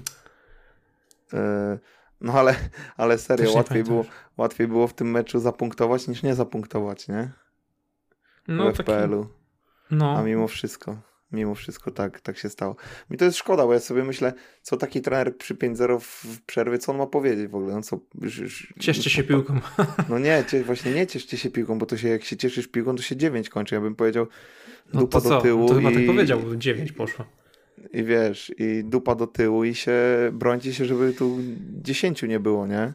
E, No ale, ale serio, łatwiej było, łatwiej było w tym meczu zapunktować niż nie zapunktować, nie? No w taki, FPL-u. no. A mimo wszystko, mimo wszystko tak, tak się stało. Mi to jest szkoda, bo ja sobie myślę, co taki trener przy 5-0 w przerwie, co on ma powiedzieć w ogóle? No co, już, już, Cieszcie się piłką. No nie, właśnie nie cieszcie się piłką, bo to się, jak się cieszysz piłką, to się 9 kończy. Ja bym powiedział No dupa to do tyłu To chyba i, tak powiedział, 9 poszło. i wiesz, i dupa do tyłu i się brońcie się, żeby tu 10 nie było, nie?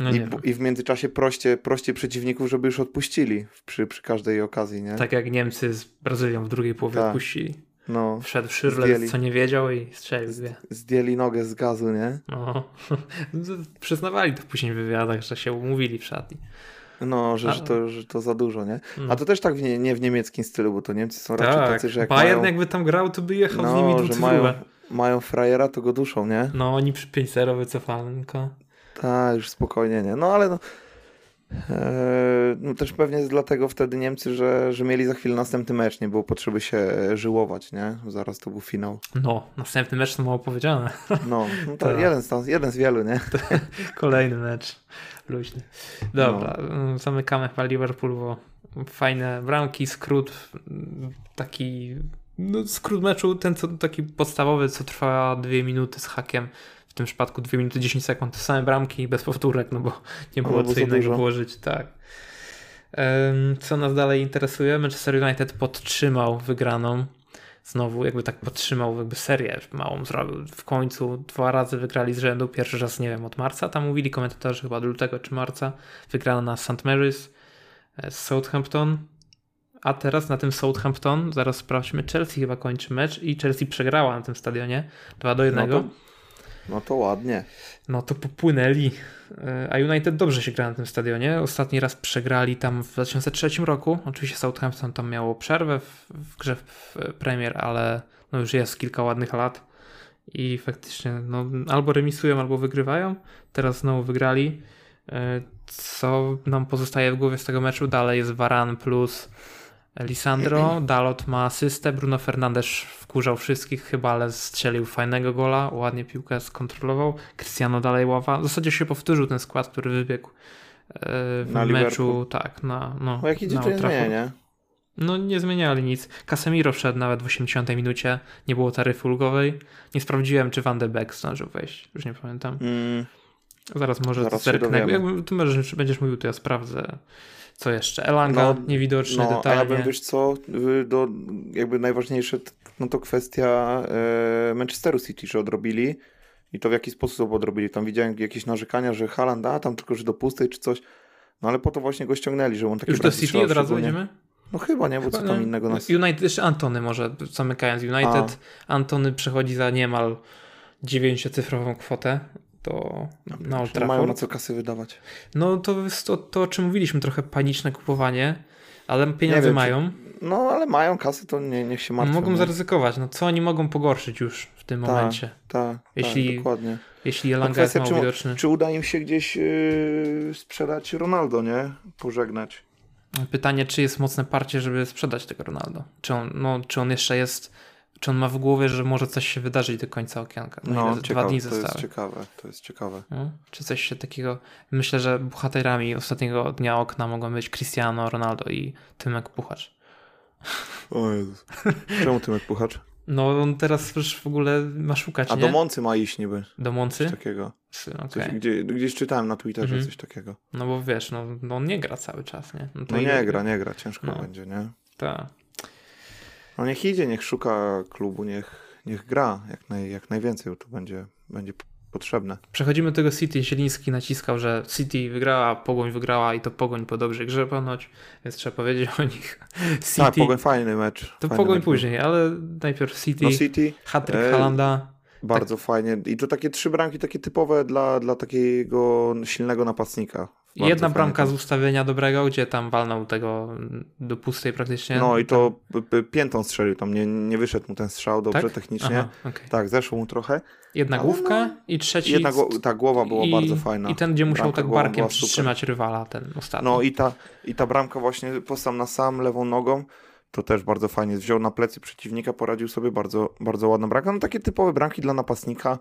No I. I w międzyczasie proście, proście przeciwników, żeby już odpuścili przy, przy każdej okazji, nie? Tak jak Niemcy z Brazylią w drugiej połowie Tak. odpuścili. No, Wszedł Szyrle, Zdjęli. co nie wiedział i strzelił dwie. zdjęli nogę z gazu, nie? No. Przyznawali to później w wywiadach, że się umówili w szatni. No, że, A- że, to, że to za dużo, nie? No. A to też tak w nie, nie w niemieckim stylu, bo to Niemcy są raczej tak, tacy, że jak Bayern mają, jakby tam grał, to by jechał z no, nimi że do mają, mają frajera, to go duszą, nie? No oni przy 5-0 wycofanko. Tak, już spokojnie, nie. No ale no, e, no też pewnie jest dlatego wtedy Niemcy, że, że mieli za chwilę następny mecz, nie było potrzeby się e, żyłować, nie? Zaraz to był finał. No, następny mecz to mało powiedziane. No, no to Tak. jeden, z, jeden z wielu, nie? Kolejny mecz. Luźny. Dobra, No. zamykamy chyba Liverpool, bo fajne bramki, skrót, taki no, skrót meczu, ten co, taki podstawowy, co trwa dwie minuty z hakiem. W tym przypadku 2 minuty 10 sekund, te same bramki bez powtórek, no bo nie było co innego włożyć, tak. Co nas dalej interesuje? Manchester United podtrzymał wygraną. Znowu jakby tak podtrzymał jakby serię małą zrobił. W końcu dwa razy wygrali z rzędu. Pierwszy raz, nie wiem, od marca. Tam mówili komentatorzy chyba od lutego czy marca. Wygrano na St. Mary's e, z Southampton. A teraz na tym Southampton, zaraz sprawdźmy, Chelsea chyba kończy mecz i Chelsea przegrała na tym stadionie 2 do 1. No to- No to ładnie. No to popłynęli. E, a United dobrze się gra na tym stadionie. Ostatni raz przegrali tam w 2003 roku. Oczywiście Southampton tam miało przerwę w, w grze w Premier, ale no już jest kilka ładnych lat. I faktycznie no, albo remisują, albo wygrywają. Teraz znowu wygrali. E, co nam pozostaje w głowie z tego meczu? Dalej jest Varan plus Lisandro, Dalot ma asystę, Bruno Fernandes wkurzał wszystkich chyba, ale strzelił fajnego gola, ładnie piłkę skontrolował. Cristiano dalej ława. W zasadzie się powtórzył ten skład, który wybiegł e, w na meczu. Liverpool. Tak, na, no, o jak idzie, to nie zmienia, nie? No nie zmieniali nic. Casemiro wszedł nawet w 80 minucie, nie było taryfy ulgowej. Nie sprawdziłem, czy Van de Beek zdążył wejść, już nie pamiętam. Mm. Zaraz może Zaraz zerknę. Jak ty możesz, będziesz mówił, to ja sprawdzę. Co jeszcze? Elanga, no, niewidoczny, no, detalnie. A ja bym, wiesz co, do, jakby najważniejsze, no to kwestia e, Manchesteru City, że odrobili i to w jaki sposób odrobili. Tam widziałem jakieś narzekania, że Haaland, a tam tylko, że do pustej czy coś. No ale po to właśnie go ściągnęli, że on taki Już do City od razu idziemy? No chyba nie, bo co tam no, innego nas... United, jeszcze Antony może, zamykając United, a. Antony przechodzi za niemal dziewięciocyfrową kwotę to na Old Trafford. mają na co kasy wydawać. No to jest to, to, o czym mówiliśmy, trochę paniczne kupowanie, ale pieniądze wiem, mają. Czy, no ale mają kasy, to nie, niech się martwią. Mogą nie? zaryzykować, no co oni mogą pogorszyć już w tym ta, momencie? Tak, jeśli, ta, dokładnie. Jeśli Elanga jest mało czy, widoczny. Czy uda im się gdzieś yy, sprzedać Ronaldo, nie? Pożegnać. Pytanie, czy jest mocne parcie, żeby sprzedać tego Ronaldo? Czy on, no, czy on jeszcze jest czy on ma w głowie, że może coś się wydarzyć do końca okienka? No, no ciekawe, dwa dni zostały. To jest ciekawe, to jest ciekawe. No? Czy coś się takiego... Myślę, że bohaterami ostatniego dnia okna mogą być Cristiano Ronaldo i Tymek Puchacz. O Jezus. Czemu Tymek Puchacz? No on teraz już w ogóle ma szukać, A nie? do Moncy ma iść niby. Do Moncy? Coś takiego. Okay. Coś, gdzie, gdzieś czytałem na Twitterze mhm. coś takiego. No bo wiesz, no, no on nie gra cały czas, nie? No, no nie gra, nie gra, ciężko no. będzie, nie? Tak. No niech idzie, niech szuka klubu, niech, niech gra jak, naj, jak najwięcej, bo to będzie, będzie potrzebne. Przechodzimy do tego City. Zieliński naciskał, że City wygrała, Pogoń wygrała i to Pogoń po dobrej grze ponoć, więc trzeba powiedzieć o nich. City, tak, Pogoń fajny mecz. To fajny Pogoń mecz później, ale najpierw City, no City hat-trick e... Halanda. Bardzo tak. fajnie. I to takie trzy bramki takie typowe dla, dla takiego silnego napastnika. Jedna bramka z ustawienia dobrego, gdzie tam walnął tego do pustej praktycznie. No i to tam... piętą strzelił, tam nie, nie wyszedł mu ten strzał dobrze tak? technicznie. Aha, okay. Tak, zeszło mu trochę. Jedna główka no, i trzeci. Jedna ta głowa była i, bardzo fajna. I ten, gdzie musiał bramka tak barkiem przytrzymać rywala, ten ostatni. No i ta, i ta bramka właśnie posam na sam lewą nogą. To też bardzo fajnie. Wziął na plecy przeciwnika, poradził sobie bardzo, bardzo ładna bramka. No takie typowe bramki dla napastnika.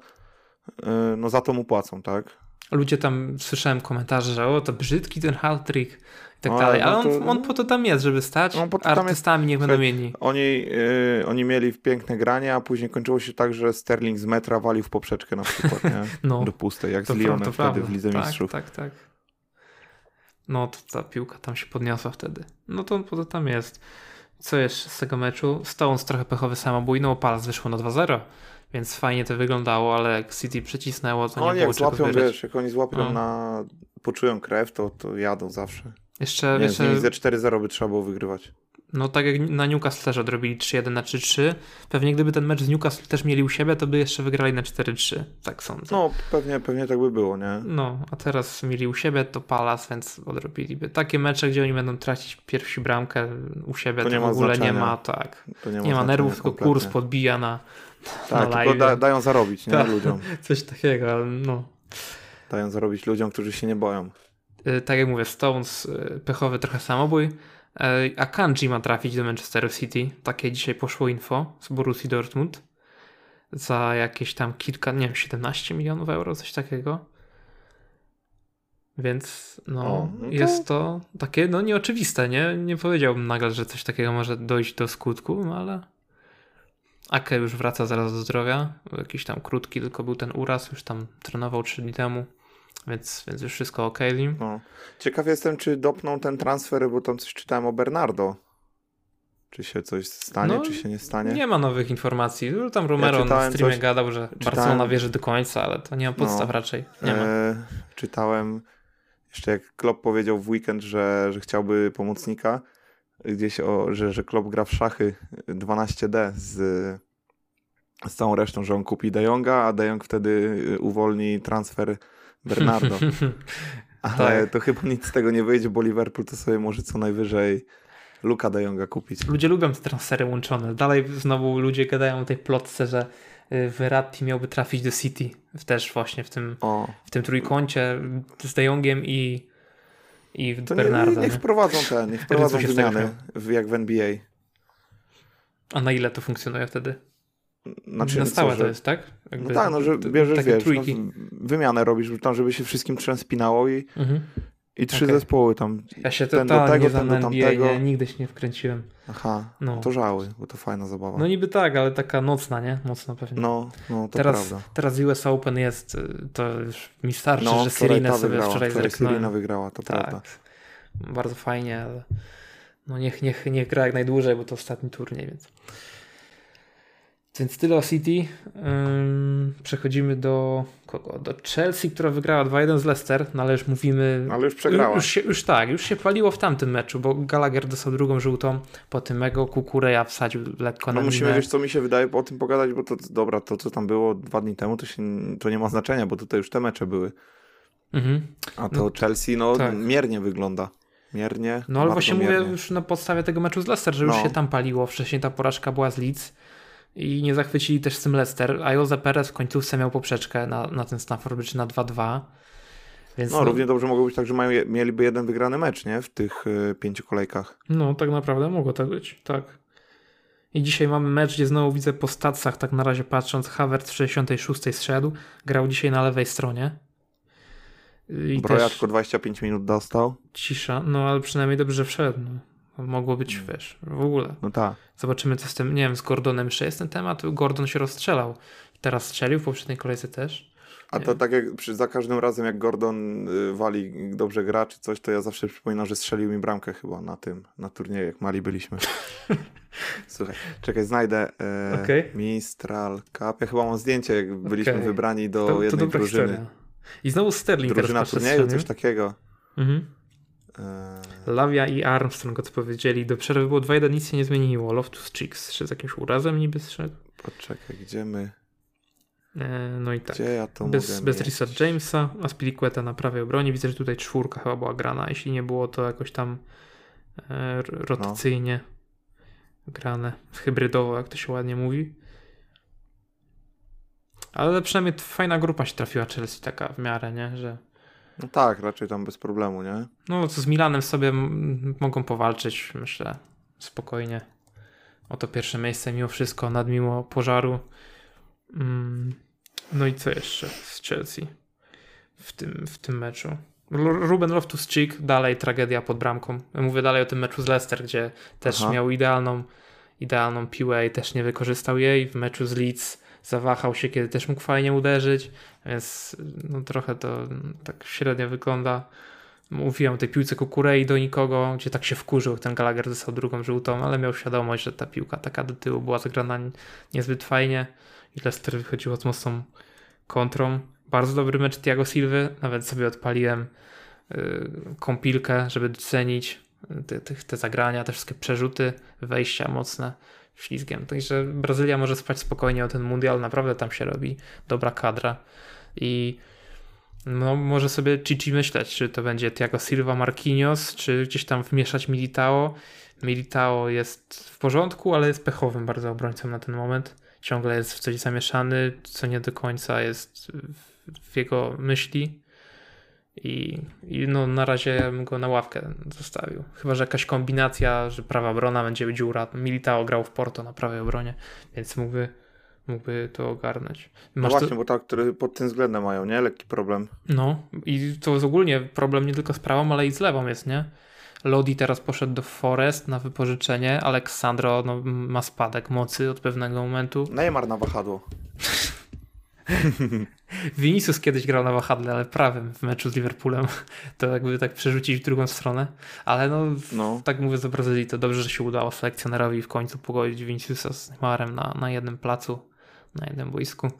Yy, no za to mu płacą, tak? Ludzie tam, słyszałem komentarze, że o, to brzydki ten hat-trick i tak no, dalej, ale no to, on, on, po to tam jest, żeby stać, no, artystami jest, niech będą mieli. Oni, yy, oni mieli piękne granie, a później kończyło się tak, że Sterling z metra walił w poprzeczkę na przykład, nie? no, Do pustej, jak z Lyonem wtedy prawda. w Lidze tak, Mistrzów. Tak, tak, No to ta piłka tam się podniosła wtedy. No to po to tam jest. Co jeszcze z tego meczu? Stones trochę pechowy samobój, no Palace wyszło na 2-0 więc fajnie to wyglądało, ale jak City przycisnęło, to no, nie było jak złapią, wiesz, jak oni złapią no. na, poczują krew, to, to jadą zawsze. Jeszcze, nie, jeszcze... z nimi ze 4-0 by trzeba było wygrywać. No tak jak na Newcastle też odrobili 3-1 na 3-3. Pewnie gdyby ten mecz z Newcastle też mieli u siebie, to by jeszcze wygrali na 4-3. Tak sądzę. No pewnie, pewnie tak by było, nie? No, a teraz mieli u siebie to Palace, więc odrobiliby. Takie mecze, gdzie oni będą tracić pierwsi bramkę u siebie, to, to w ogóle znaczenia. nie ma, tak. nie ma, nie ma nerwów, tylko kurs podbija na tak, tylko da, dają zarobić nie? Ta, ludziom. Coś takiego, ale no. Dają zarobić ludziom, którzy się nie boją. Y, tak jak mówię, Stones, y, pechowy trochę samobój, y, a Kanji ma trafić do Manchester City. Takie dzisiaj poszło info z Borussii Dortmund za jakieś tam kilka, nie wiem, 17 milionów euro, coś takiego. Więc no, o, no to... jest to takie no nieoczywiste, nie? Nie powiedziałbym nagle, że coś takiego może dojść do skutku, no ale Ake już wraca zaraz do zdrowia. Jakiś tam krótki tylko był ten uraz, już tam trenował 3 dni temu, więc, więc już wszystko ok. No. Ciekaw jestem, czy dopną ten transfer, bo tam coś czytałem o Bernardo. Czy się coś stanie, no, czy się nie stanie? Nie ma nowych informacji. Tam Romero ja na streamie coś, gadał, że czytałem, Barcelona wierzy do końca, ale to nie ma podstaw no, raczej. Nie ma. E, czytałem jeszcze jak Klopp powiedział w weekend, że, że chciałby pomocnika, gdzieś, o, że, że Klopp gra w szachy 12D z, z całą resztą, że on kupi De Jonga, a De Jong wtedy y, uwolni transfer Bernardo. Ale tak. to chyba nic z tego nie wyjdzie, bo Liverpool to sobie może co najwyżej Luka De Jonga kupić. Ludzie lubią te transfery łączone. Dalej znowu ludzie gadają o tej plotce, że y, Verratti miałby trafić do City. Też właśnie w tym, w tym trójkącie z De Jongiem i, i to Bernardo. Nie, niech wprowadzą ten, niech wprowadzą wymiany jak w NBA. A na ile to funkcjonuje wtedy? Znaczy, na stałe co, to jest, tak? Jakby, no tak, no że bierzesz, wiesz, no, wymianę robisz tam, żeby się wszystkim trzem spinało i, mhm. I trzy okay. zespoły tam. Ja się ten do tego, ten do tamtego. Nie, nigdy się nie wkręciłem. Aha, no. to żały, bo to fajna zabawa. No niby tak, ale taka nocna, nie? Mocna pewnie. No, no to teraz, prawda. Teraz US Open jest, y, to już mi starczy, no, że Serena sobie wygrała, wczoraj wczoraj Serena wygrała, to tak. prawda. Bardzo fajnie, ale no niech, niech, niech gra jak najdłużej, bo to ostatni turniej, więc... Więc tyle o City. przechodzimy do kogo? Do Chelsea, która wygrała 2-1 z Leicester, no ale już mówimy... Ale już przegrała. Już, się, już tak, już się paliło w tamtym meczu, bo Gallagher dostał drugą żółtą, potem mego Kukureja wsadził lekko no na musimy, wiesz co mi się wydaje, o tym pogadać, bo to dobra, to co tam było dwa dni temu, to, się, to nie ma znaczenia, bo tutaj już te mecze były. Mhm. A to no, Chelsea, no tak. miernie wygląda. Miernie. No ale właśnie miernie. mówię już na podstawie tego meczu z Leicester, że no. już się tam paliło. Wcześniej ta porażka była z Leeds i nie zachwycili też z tym Leicester, a Jose Perez w końcówce miał poprzeczkę na, na ten Stafford Bridge na 2-2. Więc no, no, równie dobrze mogło być tak, że mają, mieliby jeden wygrany mecz, nie? W tych y, pięciu kolejkach. No, tak naprawdę mogło tak być, tak. I dzisiaj mamy mecz, gdzie znowu widzę po stacjach, tak na razie patrząc, Havertz w 66 zszedł, grał dzisiaj na lewej stronie. I Broja tylko 25 minut dostał. Cisza, no ale przynajmniej dobrze wszedł. No. Mogło być, mm. wiesz, w ogóle. No tak. Zobaczymy, co z tym, nie wiem, z Gordonem jeszcze jest ten temat. Gordon się rozstrzelał. Teraz strzelił, w poprzedniej kolejce też. A to tak jak przy, za każdym razem, jak Gordon y, wali dobrze gra czy coś, to ja zawsze przypominam, że strzelił mi bramkę chyba na tym, na turnieju, jak mali byliśmy. Słuchaj, czekaj, znajdę e, okay. Mistral Cup. Ja chyba mam zdjęcie, jak byliśmy okay. wybrani do to, jednej to drużyny. Historia. I znowu Sterling Drużyna turnieju, coś takiego. Mhm. E... Lavia i Armstrong odpowiedzieli. Do przerwy było 2-1, nic się nie zmieniło. Loftus Cheeks, czy z jakimś urazem niby zszedł? Poczekaj, gdzie my... E, no i tak. Ja bez bez Risa Jamesa, a Spiliqueta na prawej obronie. Widzę, że tutaj czwórka chyba była grana. Jeśli nie było to jakoś tam e, rotacyjnie no. grane, hybrydowo, jak to się ładnie mówi. Ale przynajmniej fajna grupa się trafiła Chelsea, taka w miarę, nie? Że no tak, raczej tam bez problemu, nie? No co z Milanem sobie mogą powalczyć, myślę, spokojnie. O to pierwsze miejsce mimo wszystko, nad mimo pożaru. Mm, no i co jeszcze z Chelsea w tym, w tym meczu? Ruben Loftus-Cheek, dalej tragedia pod bramką. Mówię dalej o tym meczu z Leicester, gdzie też Aha. miał idealną, idealną piłę i też nie wykorzystał jej. W meczu z Leeds zawahał się, kiedy też mógł fajnie uderzyć, więc no, trochę to tak średnio wygląda. Mówiłem o tej piłce Kukurei do nikogo, gdzie tak się wkurzył, ten Gallagher dostał drugą żółtą, ale miał świadomość, że ta piłka taka do tyłu była zagrana niezbyt fajnie i Leicester wychodziło z mocną kontrą. Bardzo dobry mecz Thiago Silva, nawet sobie odpaliłem yy, kąpilkę, żeby docenić te, te, te zagrania, te wszystkie przerzuty, wejścia mocne ślizgiem. Także Brazylia może spać spokojnie o ten mundial, naprawdę tam się robi dobra kadra i no, może sobie Cici myśleć, czy to będzie Thiago Silva, Marquinhos, czy gdzieś tam wmieszać Militao. Militao jest w porządku, ale jest pechowym bardzo obrońcą na ten moment. Ciągle jest w coś zamieszany, co nie do końca jest w jego myśli. I, I, no na razie bym go na ławkę zostawił. Chyba, że jakaś kombinacja, że prawa obrona będzie dziura. Militao grał w Porto na prawej obronie, więc mógłby, mógłby to ogarnąć. No Masz no właśnie, to... bo tak, który pod tym względem mają, nie? Lekki problem. No i to jest ogólnie problem nie tylko z prawą, ale i z lewą jest, nie? Lodi teraz poszedł do Forest na wypożyczenie. Aleksandro no, ma spadek mocy od pewnego momentu. Neymar na wahadło. Vinicius kiedyś grał na wahadle, ale prawym w meczu z Liverpoolem. To jakby tak przerzucić w drugą stronę. Ale no, no. tak mówię za Brazylii, to dobrze, że się udało selekcjonerowi w końcu pogodzić Viniciusa z Neymarem na, na jednym placu, na jednym boisku.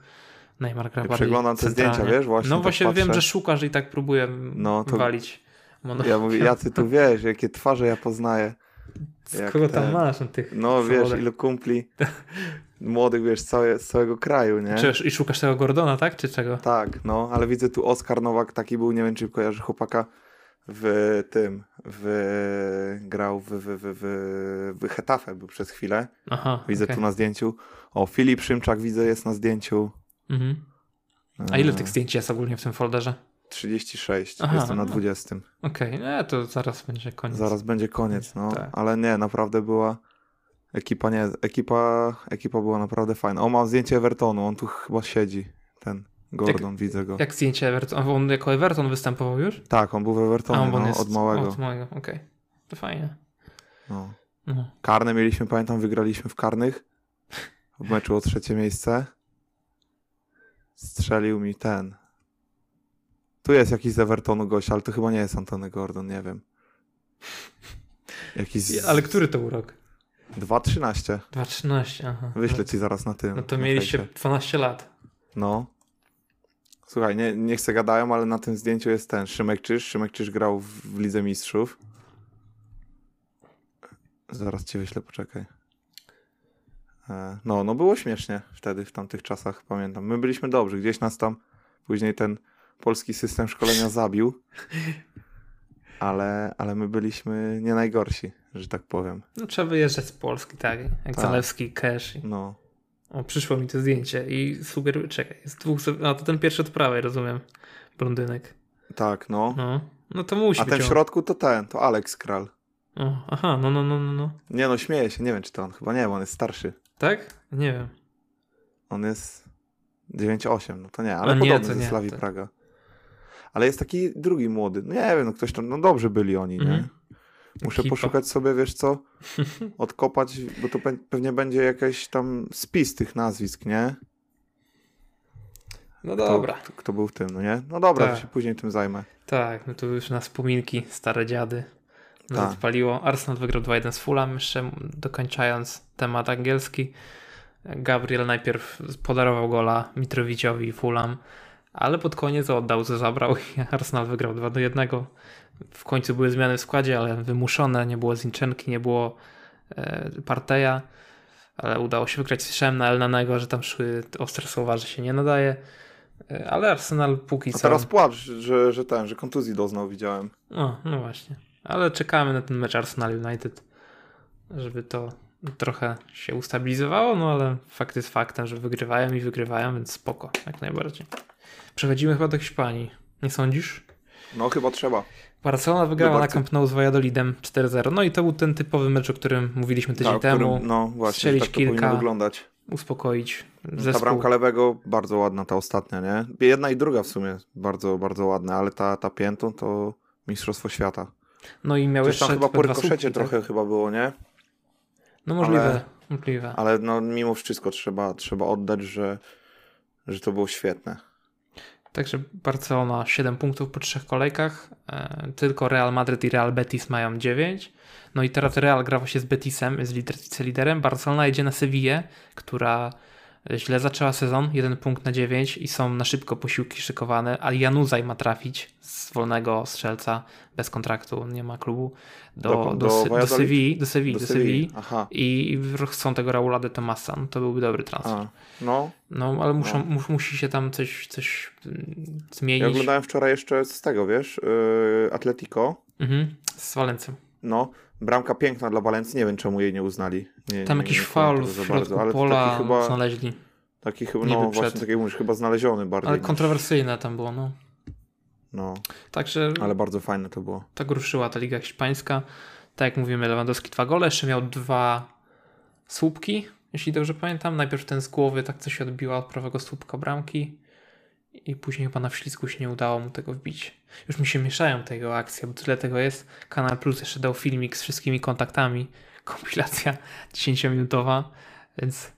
Neymar gra ja Przeglądam te zdjęcia, wiesz, właśnie. No tak właśnie patrzę. wiem, że szukasz i tak próbuję no, to... walić. Ja mówię, jacy tu wiesz, jakie twarze ja poznaję. Z kogo tam ten... masz na tych No wiesz, ilu kumpli młodych, wiesz, całe, z całego kraju, nie? Czy, I szukasz tego Gordona, tak? Czy czego? Tak, no, ale widzę tu Oskar Nowak, taki był, nie wiem, czy kojarzy chłopaka w tym, w, grał w, w, w, w, w Hetafe był przez chwilę. Aha, widzę okay. tu na zdjęciu. O, Filip Szymczak widzę jest na zdjęciu. Mhm. A ile tych zdjęć jest ogólnie w tym folderze? 36, Aha, jestem na 20. Okej, okay, no to zaraz będzie koniec. Zaraz będzie koniec, no. Tak. Ale nie, naprawdę była ekipa, nie, ekipa, ekipa była naprawdę fajna. O, mam zdjęcie Evertonu, on tu chyba siedzi, ten Gordon, jak, widzę go. Jak zdjęcie Everton? On jako Everton występował już? Tak, on był w Evertonie, A, no, od małego. Od małego, okej. Okay. To fajnie. No. no. Karne mieliśmy, pamiętam, wygraliśmy w karnych w meczu o trzecie miejsce. Strzelił mi ten, tu jest jakiś z Evertonu gość, ale to chyba nie jest Antony Gordon, nie wiem. Jakiś z... Ale który to był rok? 2.13. 2.13, aha. Wyślę ci zaraz na tym. No to mieliście fejsie. 12 lat. No. Słuchaj, nie, nie chcę gadają, ale na tym zdjęciu jest ten Szymek Czyż. Szymek Czyż grał w, w Lidze Mistrzów. Zaraz ci wyślę, poczekaj. E, no, no było śmiesznie wtedy, w tamtych czasach, pamiętam. My byliśmy dobrzy, gdzieś nas tam później ten polski system szkolenia zabił. Ale, ale my byliśmy nie najgorsi, że tak powiem. No trzeba wyjeżdżać z Polski, tak? Jak tak. Zalewski, Cash. I... No. O, przyszło mi to zdjęcie i sugeruję, czekaj, jest dwóch, a to ten pierwszy od prawej, rozumiem, blondynek. Tak, no. No, no to musi A ten w środku to ten, to Alex Kral. O, aha, no, no, no, no, no. Nie no, śmieję się, nie wiem czy to on, chyba nie, bo on jest starszy. Tak? Nie wiem. On jest 9-8, no to nie, ale podobny nie, ze nie, Slawi to... Praga. Ale jest taki drugi młody. No nie wiem, no ktoś tam, no dobrze byli oni, mm. nie? Mhm. Muszę poszukać sobie, wiesz co, odkopać, bo to pe pewnie będzie jakiś tam spis tych nazwisk, nie? No dobra. Kto, kto był w tym, no nie? No dobra, tak. to się później tym zajmę. Tak, no to już na wspominki, stare dziady. No tak. Odpaliło. Arsenal wygrał 2-1 z Fulham, jeszcze dokończając temat angielski. Gabriel najpierw podarował gola Mitrowiciowi Fulham, ale pod koniec oddał, zabrał i Arsenal wygrał 2 do 1. W końcu były zmiany w składzie, ale wymuszone, nie było Zinczenki, nie było e, Parteja, ale udało się wygrać. Słyszałem na Elnanego, że tam szły ostre słowa, że się nie nadaje, e, ale Arsenal póki co... A teraz płacz, że, że ten, że kontuzji doznał, widziałem. O, no właśnie. Ale czekamy na ten mecz Arsenal United, żeby to trochę się ustabilizowało, no ale fakt jest faktem, że wygrywają i wygrywają, więc spoko, jak najbardziej. Przechodzimy chyba do Hiszpanii. Nie sądzisz? No chyba trzeba. Barcelona wygrała na Camp Nou z Valladolidem 4-0. No i to był ten typowy mecz, o którym mówiliśmy tydzień tak, temu. Którym, no właśnie, Strzelić tak kilka, uspokoić zespół. Ta bramka lewego bardzo ładna, ta ostatnia, nie? Jedna i druga w sumie bardzo, bardzo ładna, ale ta, ta piętą to mistrzostwo świata. No i miałeś tam chyba po rykoszecie trochę tak? chyba było, nie? No możliwe, ale, możliwe. Ale no mimo wszystko trzeba, trzeba oddać, że, że to było świetne. Także Barcelona 7 punktów po trzech kolejkach, e, tylko Real Madrid i Real Betis mają 9. No i teraz Real gra właśnie z Betisem, jest liderem. Barcelona jedzie na Sevillę, która źle zaczęła sezon, jeden punkt na 9 i są na szybko posiłki szykowane, a Januzaj ma trafić z wolnego strzelca bez kontraktu, nie ma klubu, do, do, do, do, do Sevilla, do do Sevilla i chcą tego Raula de Tomasa, no to byłby dobry transfer. A, no. No, ale muszą, no. musi się tam coś, coś mm, zmienić. Ja oglądałem wczoraj jeszcze z tego, wiesz, yy, Atletico. Mhm, z Walencją. No, bramka piękna dla Walencji, nie wiem czemu jej nie uznali. Nie, tam nie, jakiś faul w środku bardzo, ale pola taki chyba, znaleźli. Taki chyba, no właśnie, tak jak mówisz, chyba znaleziony bardziej. Ale kontrowersyjne niż... tam było, no. No. Także. Ale bardzo fajne to było. Tak ruszyła ta Liga Hiszpańska. Tak jak mówimy, Lewandowski dwa gole, jeszcze miał dwa słupki, jeśli dobrze pamiętam. Najpierw ten z głowy tak coś odbiła od prawego słupka bramki i później chyba na wślizgu się nie udało mu tego wbić. Już mi się mieszają tego akcje, bo tyle tego jest. Kanal Plus jeszcze dał filmik z wszystkimi kontaktami. Kompilacja 10-minutowa, więc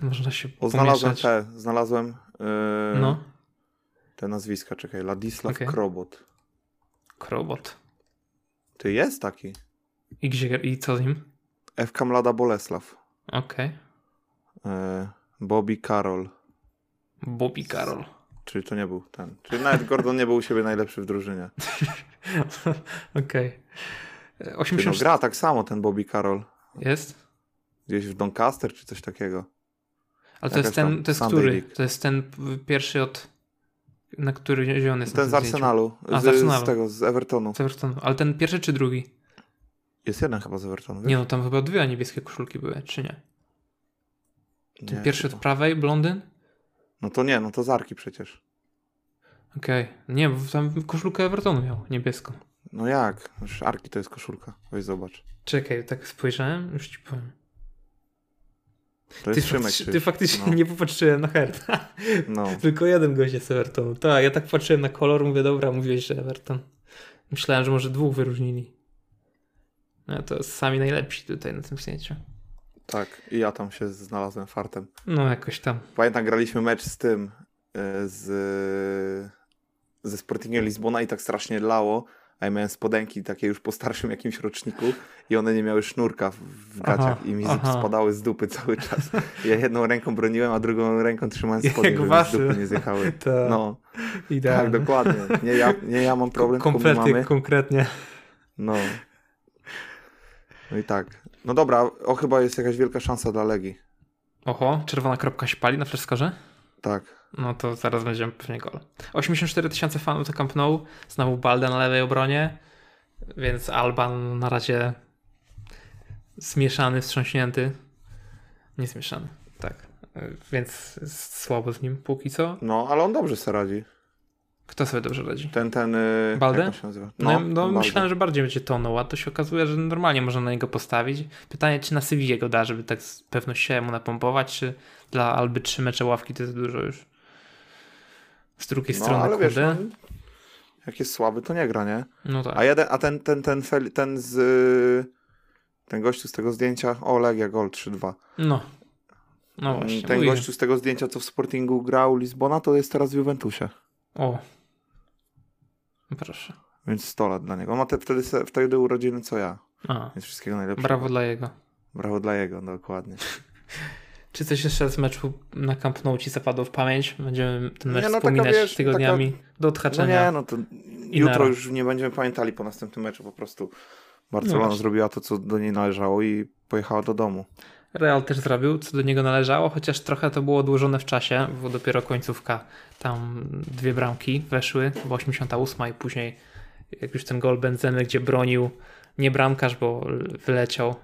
można się o, Znalazłem te, znalazłem yy, no. te nazwiska, czekaj, Ladisław okay. Krobot. Krobot. Ty jest taki. I gdzie, i co z nim? FK Mlada Bolesław. Okej. Okay. Bobby Carroll. Bobby Carroll. Czyli to nie był ten. Czyli nawet Gordon nie był u siebie najlepszy w drużynie. Okej. Okay. 80... no, gra tak samo ten Bobby Carroll. Jest? Gdzieś w Doncaster czy coś takiego. Ale to jest ten, to jest który? League. To jest ten pierwszy od na który on jest? Ten z Arsenalu. A, z, z, Arsenalu. z tego, z Evertonu. Z Evertonu. Ale ten pierwszy czy drugi? Jest jeden chyba z Evertonu. Wiesz? Nie no, tam chyba dwie niebieskie koszulki były, czy nie? Ten nie, pierwszy chyba. od prawej, blondyn? No to nie, no to z Arki przecież. Okej. Okay. Nie, bo tam koszulkę Evertonu miał, niebieską. No jak? Już Arki to jest koszulka. Weź zobacz. Czekaj, tak spojrzałem, już ci powiem. To jest ty, faktycznie, ty faktycznie no. nie popatrzyłem na herb. No. Tylko jeden gość jest Everton. Tak, ja tak patrzyłem na kolor, mówię, dobra, mówiłeś, że Everton. Myślałem, że może dwóch wyróżnili. No to sami najlepsi tutaj na tym zdjęciu. Tak, i ja tam się znalazłem fartem. No, jakoś tam. Pamiętam, graliśmy mecz z tym, e, z, ze Sportingiem Lizbona i tak strasznie lało, a ja miałem spodenki takie już po starszym jakimś roczniku i one nie miały sznurka w, gaciach aha, i mi aha. spadały z dupy cały czas. Ja jedną ręką broniłem, a drugą ręką trzymałem spodnie, żeby z dupy nie zjechały. To no, idealne. tak, dokładnie. Nie ja, nie ja mam problem, Kompletnie, mamy. konkretnie. No. No i tak. No dobra, o chyba jest jakaś wielka szansa dla Legii. Oho, czerwona kropka się pali na fleskorze? Tak. No to zaraz będziemy pewnie gol. 84 tysiące fanów to Camp Nou, znowu Balde na lewej obronie, więc Alban na razie zmieszany, wstrząśnięty. Nie zmieszany, tak. Więc słabo z nim póki co. No, ale on dobrze sobie radzi. Kto sobie dobrze radzi? Ten, ten. Yy, Balde? No, no, no myślałem, że bardziej będzie tonął, a to się okazuje, że normalnie można na niego postawić. Pytanie, czy na Sywię go da, żeby tak z pewnością mu napompować, czy dla Alby trzy mecze ławki to jest dużo już. Z drugiej no, strony, ale wiesz, no, jak jest słaby, to nie gra, nie? No tak. A, jeden, a ten, ten, ten, ten, ten z... Ten gościu z tego zdjęcia, o Legia Gol 3-2. No. No właśnie. Ten gościu z tego zdjęcia, co w Sportingu grał Lizbona, to jest teraz w Juventusie. O. Proszę. Więc 100 lat dla niego. On ma te, wtedy, wtedy urodziny co ja. A. Więc wszystkiego najlepszego. Brawo dla jego. Brawo dla jego, dokładnie. Czy coś jeszcze z meczu na Camp Nou ci zapadło w pamięć? Będziemy ten mecz nie, no, wspominać taka, wiesz, tygodniami taka... do odhaczenia. No nie, no to jutro już nie będziemy pamiętali po następnym meczu. Po prostu Barcelona no zrobiła to, co do niej należało i pojechała do domu. Real też zrobił, co do niego należało, chociaż trochę to było odłożone w czasie, bo dopiero końcówka, tam dwie bramki weszły, bo 88 i później jak już ten gol Benzemy, gdzie bronił nie bramkarz, bo wyleciał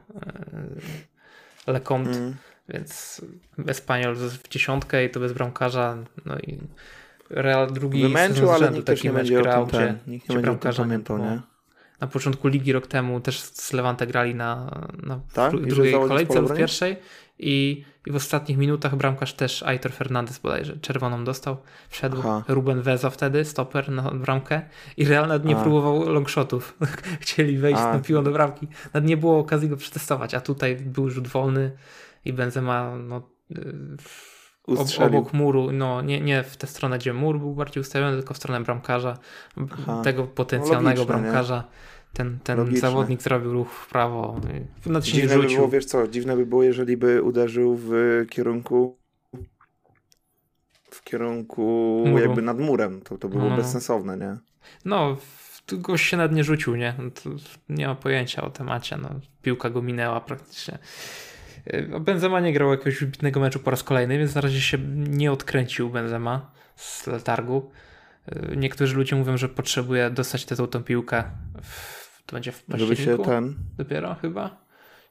e, Lecomte, mm. więc Espanyol w dziesiątkę i to bez bramkarza, no i Real drugi Wymęczył, ale nikt taki mecz grał, gdzie, nikt nie gdzie bramkarza pamiętał, nie? Na początku ligi rok temu też z Levante grali na, na tak? drugiej kolejce lub pierwszej i, i w ostatnich minutach bramkarz też Aitor Fernandez bodajże czerwoną dostał. Wszedł Aha. Ruben Weza wtedy, stoper na bramkę i Real nawet nie a. próbował longshotów. Chcieli wejść a. z piłą do bramki. Nawet nie było okazji go przetestować, a tutaj był rzut wolny i Benzema no, Ob, obok muru, no nie, nie w tę stronę, gdzie mur był bardziej ustawiony, tylko w stronę bramkarza, Aha. tego potencjalnego no bramkarza. Nie? Ten, ten zawodnik zrobił ruch w prawo. Nawet się dziwne by było, wiesz co, dziwne by było, jeżeli by uderzył w kierunku w kierunku Muru. jakby nad murem. To, to było no, no. bezsensowne, nie? No, goś się nad nie rzucił, nie? No nie ma pojęcia o temacie. No, piłka go minęła praktycznie. E, Benzema nie grał jakiegoś wybitnego meczu po raz kolejny, więc na razie się nie odkręcił Benzema z letargu. E, niektórzy ludzie mówią, że potrzebuje dostać tę tą piłkę. W, to będzie w październiku Żeby się ten... dopiero chyba?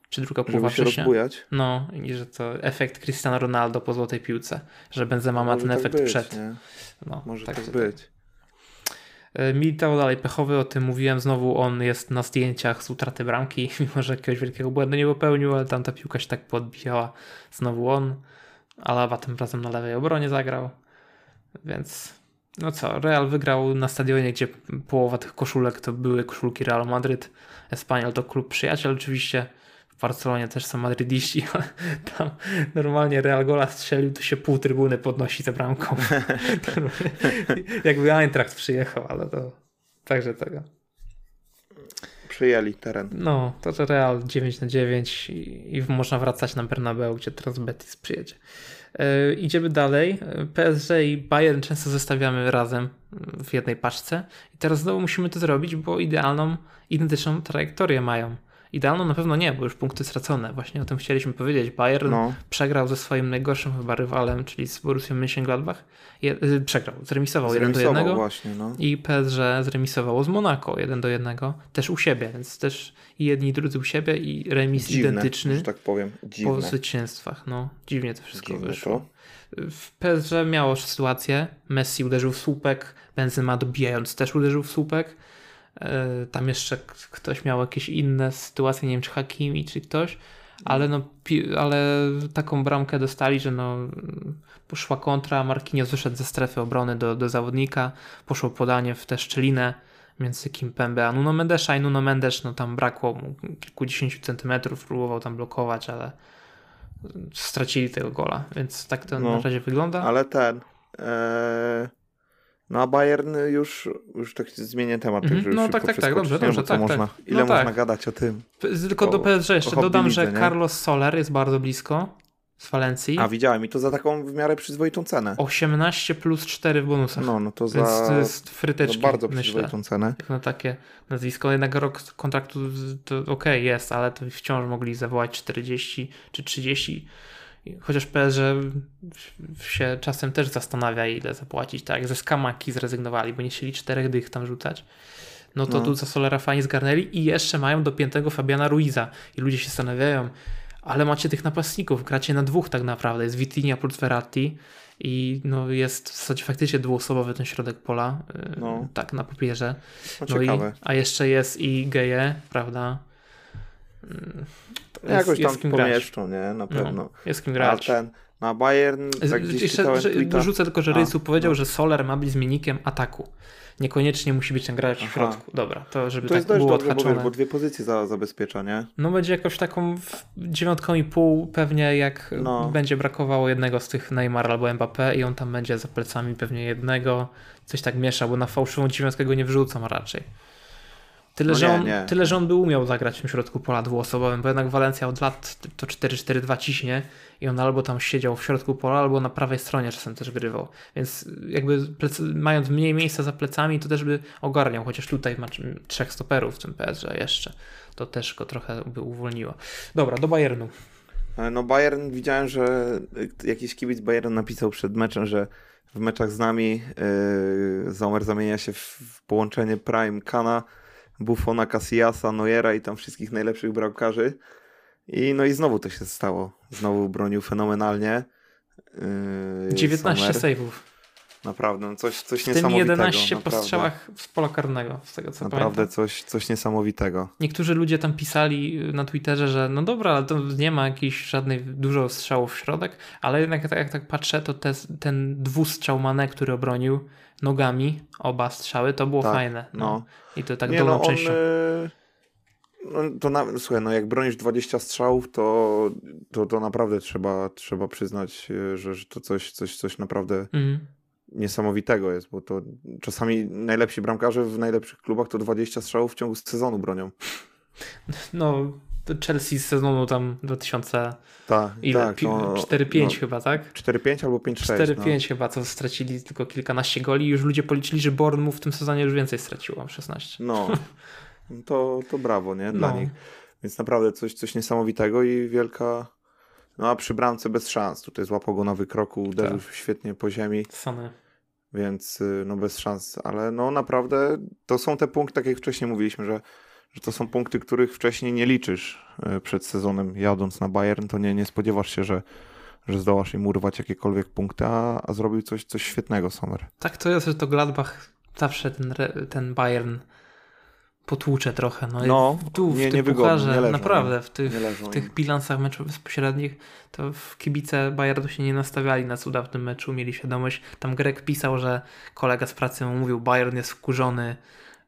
Czy druga połowa Żeby się rozbujać? No i że to efekt Cristiano Ronaldo po złotej piłce. Że Benzema ma ten tak efekt być, przed. Nie? No, Może tak, tak być. E, Militao dalej pechowy, o tym mówiłem, znowu on jest na zdjęciach z utraty bramki, mimo że jakiegoś wielkiego błędu nie popełnił, ale tam ta piłka się tak podbijała. Znowu on, Alaba tym razem na lewej obronie zagrał, więc no co, Real wygrał na stadionie, gdzie połowa tych koszulek to były koszulki Real Madryt. Espanyol to klub przyjaciel oczywiście, w Barcelonie też są madrydiści, ale tam normalnie Real Gola strzelił, to się pół trybuny podnosi za bramką. Jakby Eintracht przyjechał, ale to także tego. przejęli teren. No, to Real 9 na 9 i, i można wracać na Bernabeu, gdzie teraz Betis przyjedzie. Yy, idziemy dalej. PSG i Bayern często zestawiamy razem w jednej paczce i teraz znowu musimy to zrobić, bo idealną, identyczną trajektorię mają. Idealną na pewno nie, bo już punkty stracone. Właśnie o tym chcieliśmy powiedzieć. Bayern no. przegrał ze swoim najgorszym chyba rywalem, czyli z Borussią Mönchengladbach. Je, y, przegrał, zremisował, zremisował 1 do 1 właśnie, no. i PSG zremisowało z Monaco 1 do 1, też u siebie, więc też i jedni i drudzy u siebie i remis Dziwne, identyczny. Że tak powiem. Dziwne. Po zwycięstwach. No, dziwnie to wszystko Dziwne wyszło. To. W PSG miało sytuację, Messi uderzył w słupek, Benzema dobijając też uderzył w słupek, tam jeszcze ktoś miał jakieś inne sytuacje, nie wiem czy Hakimi, czy ktoś, ale, no, ale taką bramkę dostali, że no, poszła kontra, Marquinhos wyszedł ze strefy obrony do, do zawodnika, poszło podanie w tę szczelinę między Kimpembe a Nuno Mendesza i Nuno Mendes, no tam brakło mu kilkudziesięciu centymetrów, próbował tam blokować, ale stracili tego gola, więc tak to no, na razie wygląda. Ale ten... Ee no a Bayern już, już tak zmienię temat. Mm -hmm. no tak, tak, tak, dobrze, dobrze, tak, można, tak. Ile no można tak. gadać o tym? Tylko o, do PSG jeszcze dodam, że nie? Carlos Soler jest bardzo blisko z Walencji. A widziałem i to za taką w miarę przyzwoitą cenę. 18 plus 4 w bonusach. No, no to za Więc to jest fryteczki, to bardzo przyzwoitą myślę. cenę. Jak na takie nazwisko. Jednak rok kontraktu to ok, jest, ale to wciąż mogli zawołać 40 czy 30 Chociaż PSG się czasem też zastanawia, ile zapłacić. Tak ze Skamaki zrezygnowali, bo nie chcieli czterech dych tam rzucać. No to no. tu za Solera fajnie zgarnęli i jeszcze mają dopiętego Fabiana Ruiza. I ludzie się zastanawiają, ale macie tych napastników, gracie na dwóch tak naprawdę. Jest Vitinha plus Verratti i no jest w zasadzie faktycznie dwuosobowy ten środek pola. Y, no. Tak, na papierze. No, no i, a jeszcze jest i Geje, prawda? Jest, Jakoś tam jest pomieszczą, nie? Na no, pewno. No, jest kim grać. A ten, na Bayern, tak gdzieś Jeszcze, że, Dorzucę tylko, że Rysu powiedział, no. że Soler ma być zmiennikiem ataku. Niekoniecznie musi być ten gracz w środku. Dobra, to żeby to tak jest było dość dobre, bo, bo, dwie pozycje za, zabezpiecza, nie? No będzie jakoś taką dziewiątką i pół pewnie jak no. będzie brakowało jednego z tych Neymar albo Mbappé i on tam będzie za plecami pewnie jednego. Coś tak miesza, bo na fałszywą dziewiątkę go nie wrzucą raczej. Tyle, no że on, nie. tyle, że on by umiał zagrać w tym środku pola dwuosobowym, bo jednak Walencja od lat to 4-4-2 ciśnie i on albo tam siedział w środku pola, albo na prawej stronie czasem też grywał. Więc jakby plecy, mając mniej miejsca za plecami, to też by ogarniał, chociaż tutaj ma trzech stoperów w tym PSG jeszcze. To też go trochę by uwolniło. Dobra, do Bayernu. E, no Bayern, widziałem, że jakiś kibic Bayern napisał przed meczem, że w meczach z nami yy, Zomer zamienia się w połączenie Prime Kana Buffona, Casillasa, Neuera i tam wszystkich najlepszych bramkarzy. I no i znowu to się stało. Znowu bronił fenomenalnie. Yy, 19 saveów. Naprawdę, no coś, coś w niesamowitego. tym 11 naprawdę. po strzałach z pola karnego, z tego co Naprawdę pamiętam. coś, coś niesamowitego. Niektórzy ludzie tam pisali na Twitterze, że no dobra, ale to nie ma jakiejś żadnej dużo strzałów w środek, ale jednak jak, jak tak patrzę, to te, ten dwustrzał Mane, który obronił nogami, oba strzały, to było tak, fajne. No. no. I to tak nie, dolną no, częścią. On, no, to na, słuchaj, no jak bronisz 20 strzałów, to, to, to naprawdę trzeba, trzeba przyznać, e, że, że to coś, coś, coś naprawdę mhm. Niesamowitego jest, bo to czasami najlepsi bramkarze w najlepszych klubach to 20 strzałów w ciągu sezonu bronią. No, Chelsea z sezonu tam 2000. Tak, ile? tak. No, 4-5 no, chyba, tak? 4-5 albo 5-6. 4-5 no. chyba, co stracili tylko kilkanaście goli i już ludzie policzyli, że Bournemouth w tym sezonie już więcej straciło, 16. No, to, to brawo, nie? Dla no. nich. Więc naprawdę coś, coś niesamowitego i wielka... No a przy bramce bez szans. Tutaj złapał go na wykroku, uderzył tak. świetnie po ziemi. Same. Więc y, no bez szans, ale no naprawdę to są te punkty, tak jak wcześniej mówiliśmy, że że to są punkty, których wcześniej nie liczysz e, przed sezonem jadąc na Bayern, to nie, nie spodziewasz się, że, że zdołasz im urwać jakiekolwiek punkty, a, a zrobił coś, coś świetnego Sommer. Tak to jest, że to Gladbach zawsze ten, ten Bayern potłucze trochę. No, no tu w nie, tym pucharze, leżą, naprawdę, w tych, w tych bilansach meczów bezpośrednich, to w kibice Bayernu się nie nastawiali na cuda w tym meczu, mieli świadomość. Tam Grek pisał, że kolega z pracy mu mówił, Bayern jest wkurzony,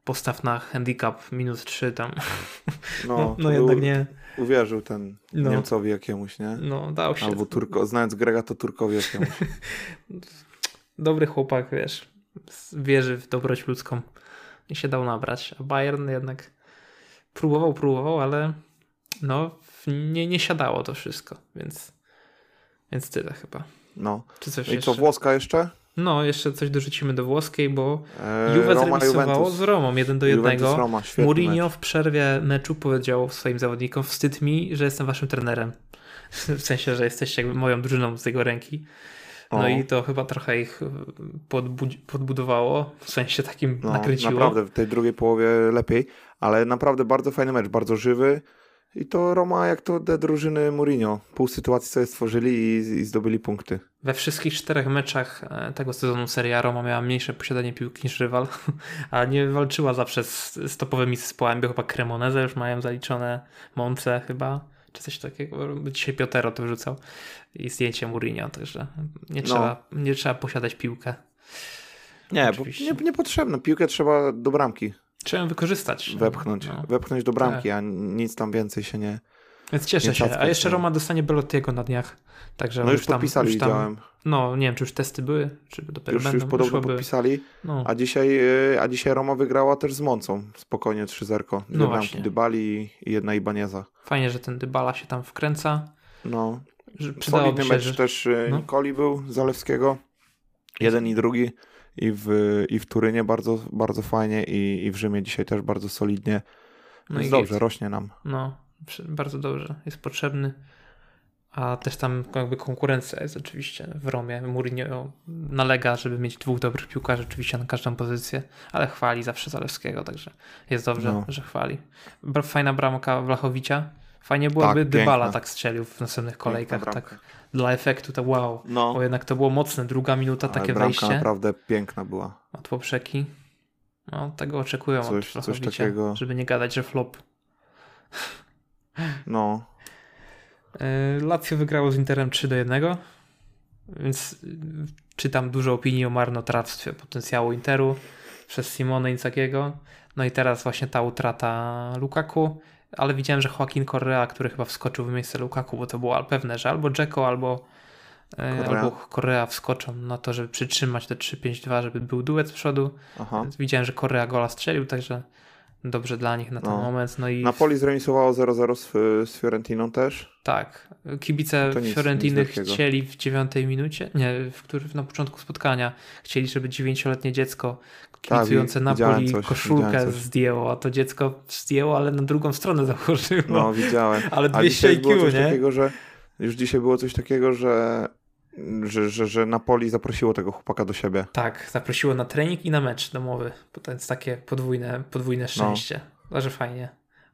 postaw na handicap minus 3 tam. No, no, no jednak nie. Uwierzył ten no. Niemcowi jakiemuś, nie? No, dał się. Albo Turko, znając Grega, to Turkowi jakiemuś. Dobry chłopak, wiesz, wierzy w dobroć ludzką i się dał nabrać, a Bayern jednak próbował, próbował, ale no nie, nie siadało to wszystko, więc, więc tyle chyba. No. Czy coś no I jeszcze? co, włoska jeszcze? No, jeszcze coś dorzucimy do włoskiej, bo eee, Juve Roma, zremisowało Juventus. z Romą 1 do 1. Roma, Mourinho mecz. w przerwie meczu powiedział swoim zawodnikom, wstyd mi, że jestem waszym trenerem. w sensie, że jesteście jakby moją drużyną z jego ręki. No o. i to chyba trochę ich podbud podbudowało, w sensie takim no, nakręciło. Naprawdę, w tej drugiej połowie lepiej, ale naprawdę bardzo fajny mecz, bardzo żywy. I to Roma, jak to te drużyny Mourinho. Pół sytuacji sobie stworzyli i, i zdobyli punkty. We wszystkich czterech meczach e, tego sezonu Serie Roma miała mniejsze posiadanie piłki niż rywal, a nie walczyła zawsze z, z topowymi zespołami, bo chyba Cremoneze już mają zaliczone, Monce chyba, czy coś takiego. Dzisiaj Piotero to wrzucał i zdjęcie Mourinho, także nie trzeba, no. nie trzeba posiadać piłkę. Nie, bo nie, niepotrzebne. Piłkę trzeba do bramki. Trzeba wykorzystać. Wepchnąć. No. Wepchnąć do bramki, tak. a nic tam więcej się nie. Więc cieszę się. A jeszcze Roma dostanie Belottiego na dniach. Także no już, tam, podpisali, już tam, widziałem. No, nie wiem, czy już testy były, czy dopiero już, będą. Już podobno podpisali. No. A, dzisiaj, y, a dzisiaj Roma wygrała też z Moncą. Spokojnie 3-0. Dwie no Dybali i jedna Ibaneza. Fajnie, że ten Dybala się tam wkręca. No. Solidny mecz że... też y, no. Nikoli był, Zalewskiego. Jeden i drugi i w, i w Turynie bardzo, bardzo fajnie i, i w Rzymie dzisiaj też bardzo solidnie. No i dobrze, rośnie nam. No, bardzo dobrze. Jest potrzebny. A też tam jakby konkurencja jest oczywiście w Romie. Mourinho nalega, żeby mieć dwóch dobrych piłkarzy oczywiście na każdą pozycję, ale chwali zawsze Zalewskiego, także jest dobrze, no. że chwali. Fajna bramka Wlachowicia. Fajnie byłoby, tak, Dybala tak strzelił w następnych kolejkach. Tak dla efektu to wow. No. Bo jednak to było mocne. Druga minuta, Ale takie wejście. naprawdę piękna była. Od poprzeki. No, tego oczekują coś, od coś takiego. Żeby nie gadać, że flop. No. E, Lazio wygrało z Interem 3 do 1. Więc y, czytam dużo opinii o marnotrawstwie potencjału Interu przez Simone Inzagiego. No i teraz właśnie ta utrata Lukaku ale widziałem, że Joaquin Correa, który chyba wskoczył w miejsce Lukaku, bo to było pewne, że albo Dzeko, albo e, Correa. albo Correa wskoczą na to, żeby przytrzymać te 3-5-2, żeby był duet z przodu. Aha. Widziałem, że Correa gola strzelił, także dobrze dla nich na ten no. moment. No i Napoli zremisowało 0-0 z, z Fiorentiną też. Tak. Kibice nic, Fiorentiny nic chcieli w dziewiątej minucie, nie, w którym na początku spotkania chcieli, żeby dziewięcioletnie dziecko kibicujące tak, Napoli coś, koszulkę zdjęło, a to dziecko zdjęło, ale na drugą stronę założyło. No, widziałem. Ale 200 IQ, nie? Takiego, że już dzisiaj było coś takiego, że że, że, że Napoli zaprosiło tego chłopaka do siebie. Tak, zaprosiło na trening i na mecz domowy. To jest takie podwójne, podwójne no. szczęście. No. że fajnie.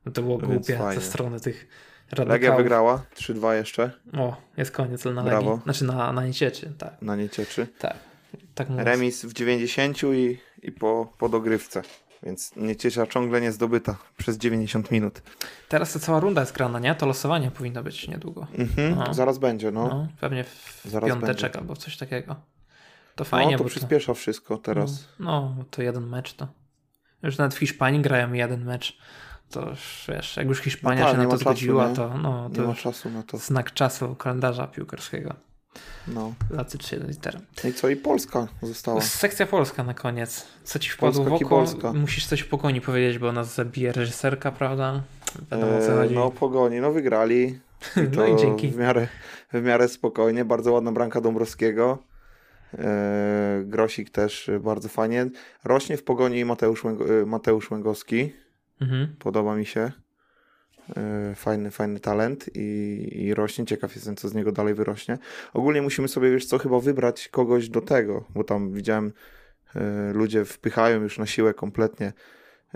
No to było głupie ze strony tych radykałów. Legia wygrała 3-2 jeszcze. O, jest koniec na Legii. Brawo. Znaczy na, na Niecieczy, tak. Na Niecieczy. Tak. tak Remis w 90 i, i po, po dogrywce. Więc Nieciecza ciągle nie zdobyta przez 90 minut. Teraz ta cała runda jest grana, nie? To losowanie powinno być niedługo. Mhm, no. Zaraz będzie, no. no pewnie w zaraz piąteczek będzie. albo coś takiego. To fajnie. No, to przyspiesza to... wszystko teraz. No, no, to jeden mecz to. Już nawet w Hiszpanii grają jeden mecz. To już, wiesz, jak już Hiszpania no tak, się na to zgodziła, to, no, to nie ma czasu na to. znak czasu kalendarza piłkarskiego. No. Lacy 3 literem. No I co? I Polska została. Sekcja Polska na koniec. Co ci wpadło Polska w oko? Polska. Musisz coś o Pogoni powiedzieć, bo nas zabije reżyserka, prawda? Wiadomo, co chodzi. No Pogoni, no wygrali. I no i dzięki. W miarę, w miarę spokojnie. Bardzo ładna branka Dąbrowskiego. E, Grosik też bardzo fajnie. Rośnie w Pogoni Mateusz, Mateusz Łęgowski. Mhm. Podoba mi się. E, fajny, fajny talent i, i rośnie. Ciekaw jestem, co z niego dalej wyrośnie. Ogólnie musimy sobie, wiesz co, chyba wybrać kogoś do tego, bo tam widziałem, y, ludzie wpychają już na siłę kompletnie.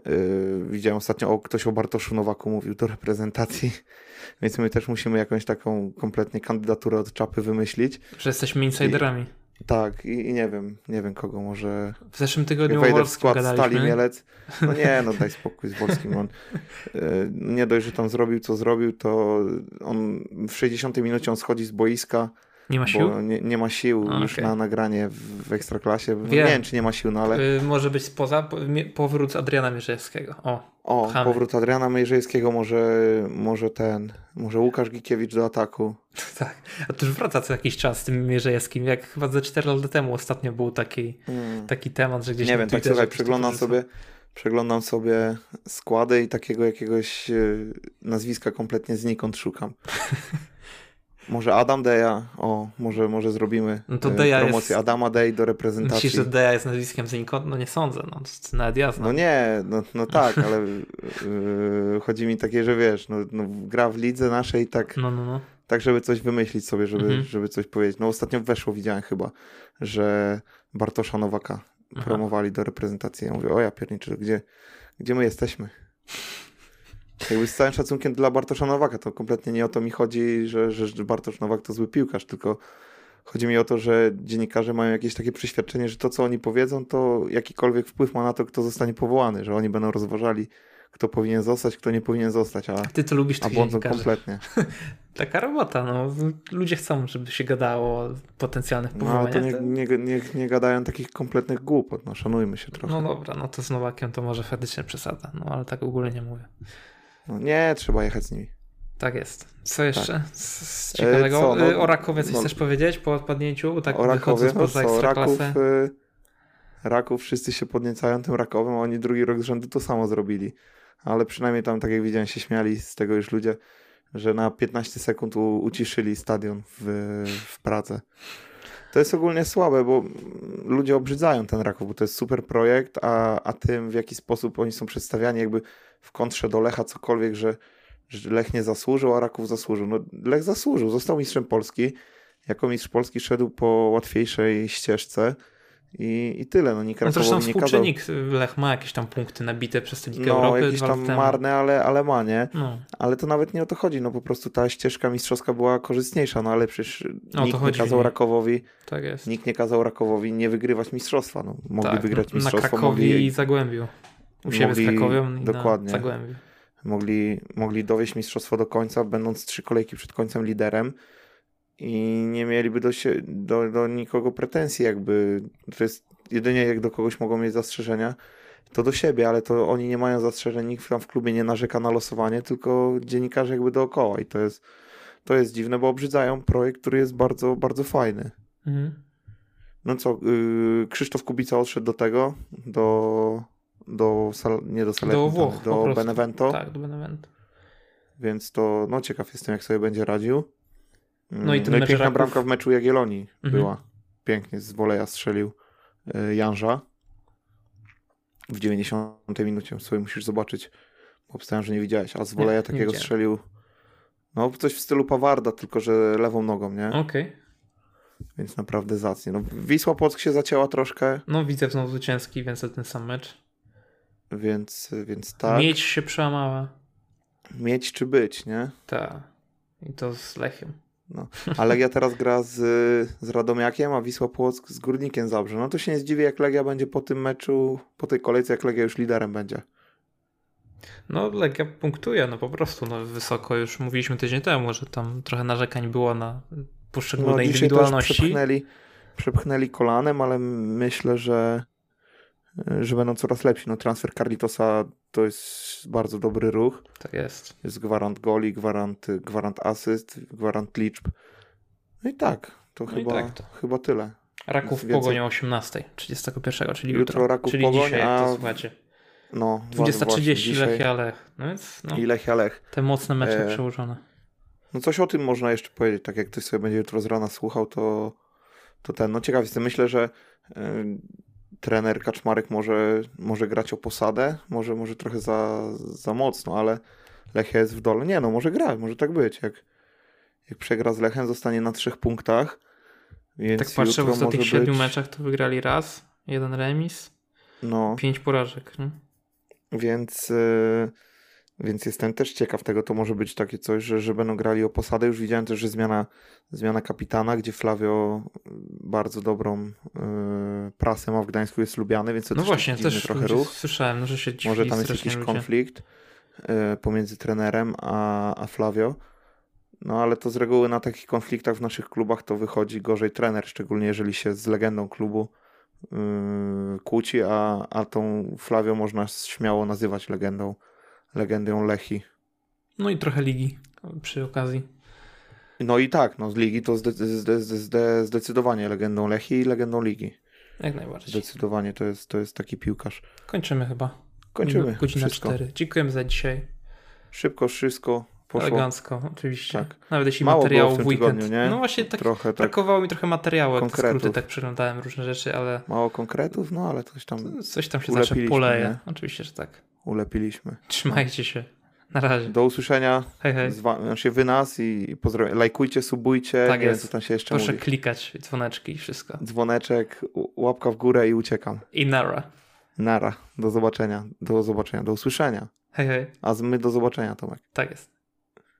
Y, widziałem ostatnio, o, ktoś o Bartoszu Nowaku mówił do reprezentacji, więc my też musimy jakąś taką kompletnie kandydaturę od czapy wymyślić. Że jesteśmy insiderami. I, tak, i, i, nie wiem, nie wiem kogo może. W zeszłym tygodniu wejdę w skład gadaliśmy. Stali Mielec. No nie, no daj spokój z Wolskim. On e, nie dość, że tam zrobił, co zrobił, to on w 60 minucie on schodzi z boiska. Nie ma sił? Nie, nie, ma sił A, już okay. na nagranie w, w Ekstraklasie. Wiem. Nie wiem, czy nie ma sił, no ale... Yy, może być spoza powrót Adriana Mierzejewskiego. O, o powrót Adriana Mierzejewskiego, może, może ten, może Łukasz Gikiewicz do ataku. tak, a to już wraca co jakiś czas z tym Mierzejewskim. Jak chyba ze 4 lata temu ostatnio był taki, hmm. taki temat, że gdzieś Nie wiem, tak słuchaj, przeglądam sobie, przeglądam sobie składy i takiego jakiegoś e, nazwiska kompletnie znikąd szukam. Może Adam Deja, o, może, może zrobimy no to Deja promocję jest... Adama Dej do reprezentacji. Myślisz, że Deja jest nazwiskiem znikąd? No nie sądzę, no to nawet ja znam. No nie, no, no tak, ale yy, chodzi mi takie, że wiesz, no, no, gra w lidze naszej tak, no, no, no. tak żeby coś wymyślić sobie, żeby, mhm. żeby coś powiedzieć. No ostatnio weszło, widziałem chyba, że Bartosza Nowaka Aha. promowali do reprezentacji. Ja mówię, o ja pierniczy, gdzie, gdzie my jesteśmy? Jakby z całym szacunkiem dla Bartosza Nowaka, to kompletnie nie o to mi chodzi, że, że Bartosz Nowak to zły piłkarz, tylko chodzi mi o to, że dziennikarze mają jakieś takie przeświadczenie, że to, co oni powiedzą, to jakikolwiek wpływ ma na to, kto zostanie powołany, że oni będą rozważali, kto powinien zostać, kto nie powinien zostać, a, Ty to lubisz a błądzą kompletnie. Taka robota, no. Ludzie chcą, żeby się gadało o potencjalnych powołaniach. No ale to nie, nie, nie, nie gadają takich kompletnych głupot, no szanujmy się trochę. No dobra, no to z Nowakiem to może faktycznie przesada, no ale tak w ogóle nie mówię. No nie, trzeba jechać z nimi. Tak jest. Co jeszcze tak. z ciekawego? E, co, no, o Rakowie coś no, chcesz powiedzieć po odpadnięciu? Tak o Rakowie, no co, Raków, y, Raków wszyscy się podniecają tym Rakowem, a oni drugi rok z rzędu to samo zrobili. Ale przynajmniej tam, tak jak widziałem, się śmiali z tego już ludzie, że na 15 sekund u, uciszyli stadion w, w Pradze. To jest ogólnie słabe, bo ludzie obrzydzają ten Raków, bo to jest super projekt, a, a tym w jaki sposób oni są przedstawiani jakby w kontrze do Lecha cokolwiek, że, że Lech nie zasłużył, a Raków zasłużył. No Lech zasłużył, został mistrzem Polski. Jako mistrz Polski szedł po łatwiejszej ścieżce i, i tyle. No, nikt no zresztą współczynnik kazał... Lech ma jakieś tam punkty nabite przez tę Ligę no, Europy. jakieś tam marne, ale, ale ma, nie? No. Ale to nawet nie o to chodzi. No po prostu ta ścieżka mistrzowska była korzystniejsza, no ale przecież no, nikt nie kazał Rakowowi tak jest. nikt nie kazał Rakowowi nie wygrywać mistrzostwa. No, mogli tak, wygrać mistrzostwo. Na Krakowi mogli... i Zagłębiu. U siebie mogli... z Krakowią dokładnie. Zagłębiu. Mogli, mogli dowieść mistrzostwo do końca, będąc trzy kolejki przed końcem liderem i nie mieliby do, się, do, do nikogo pretensji, jakby to jest jedynie jak do kogoś mogą mieć zastrzeżenia, to do siebie, ale to oni nie mają zastrzeżeń, nikt tam w klubie nie narzeka na losowanie, tylko dziennikarze jakby dookoła i to jest, to jest dziwne, bo obrzydzają projekt, który jest bardzo, bardzo fajny. Mhm. No co, yy, Krzysztof Kubica odszedł do tego, do, do nie do Salerno, do, Włoch, do Benevento. Tak, do Benevento. Więc to, no ciekaw jestem, jak sobie będzie radził. No i, mm, no i piękna bramka w meczu Jagiellonii mhm. była. Pięknie z woleja strzelił e, Janża w 90 minucie. Sobie musisz zobaczyć, bo obstawiam, że nie widziałeś. A z woleja takiego strzelił no coś w stylu Pawarda, tylko że lewą nogą, nie? Okej. Okay. Więc naprawdę zacnie. No, Wisła Płock się zacięła troszkę. No widzę znowu zwycięski, więc ten sam mecz. Więc, więc tak. Mieć się przełamała. Mieć czy być, nie? Tak. I to z Lechem. No. A Legia teraz gra z, z Radomiakiem, a Wisła Płock z Górnikiem Zabrze. No to się nie zdziwię, jak Legia będzie po tym meczu, po tej kolejce, jak Legia już liderem będzie. No Legia punktuje, no po prostu no, wysoko. Już mówiliśmy tydzień temu, że tam trochę narzekań było na poszczególne no, indywidualności. Przepchnęli, przepchnęli kolanem, ale myślę, że że będą coraz lepsi. No transfer Carlitosa to jest bardzo dobry ruch. Tak jest. Jest gwarant goli, gwarant, gwarant asyst, gwarant liczb. No i tak, to, no chyba, tak to. chyba tyle. Raków Więcej... Pogonią 18, 31, czyli jutro. Jutro Raków czyli Pogoń, dzisiaj, a... to słuchajcie. No, 20.30 Lechia Lech. No więc, no, I Lechia Lech. Te mocne mecze e... przełożone. No coś o tym można jeszcze powiedzieć, tak jak ktoś sobie będzie jutro z rana słuchał, to, to ten, no ciekaw jestem, myślę, że trener Kaczmarek może, może grać o posadę, może, może trochę za, za mocno, ale Lechia jest w dole. Nie no, może grać, może tak być. Jak, jak przegra z Lechem, zostanie na trzech punktach. Więc tak patrzę, w ostatnich siedmiu być... meczach to wygrali raz, jeden remis, no. pięć porażek. Nie? Więc... Yy więc jestem też ciekaw tego, to może być takie coś, że, że będą grali o posadę. Już widziałem też, że zmiana, zmiana kapitana, gdzie Flavio bardzo dobrą y, prasę ma w Gdańsku, jest lubiany, więc to no też właśnie, też trochę ruch. Słyszałem, no, że się Może tam jest jakiś ludzie. konflikt y, pomiędzy trenerem a, a Flavio. No ale to z reguły na takich konfliktach w naszych klubach to wychodzi gorzej trener, szczególnie jeżeli się z legendą klubu kłóci, a, a tą Flavio można śmiało nazywać legendą legendą Lechi. No i trochę ligi przy okazji. No i tak, no z ligi to zde zde zde zdecydowanie legendą Lechi i legendą ligi. Jak najbardziej. Zdecydowanie to jest, to jest taki piłkarz. Kończymy chyba. Kończymy. Godzina wszystko. 4. Dziękujemy za dzisiaj. Szybko wszystko poszło. Elegancko, oczywiście. Tak. Nawet jeśli Mało materiału było w w weekend. tygodniu, nie? No właśnie tak Trochę tak. brakowało mi trochę materiału, jak Konkretów. skróty tak przeglądałem różne rzeczy, ale Mało konkretów, no ale coś tam coś tam się zawsze poleje. nie? Oczywiście, że tak. ulepiliśmy. Trzymajcie się. Na razie. Do usłyszenia. Hej, hej. Znaczy wy nas i pozdrawiam. Lajkujcie, subujcie. Tak nie wiem, jest. co tam się jeszcze Proszę mówi. klikać, dzwoneczki i wszystko. Dzwoneczek, łapka w górę i uciekam. I nara. Nara. Do zobaczenia. Do zobaczenia. Do usłyszenia. Hej, hej. A my do zobaczenia, Tomek. Tak jest.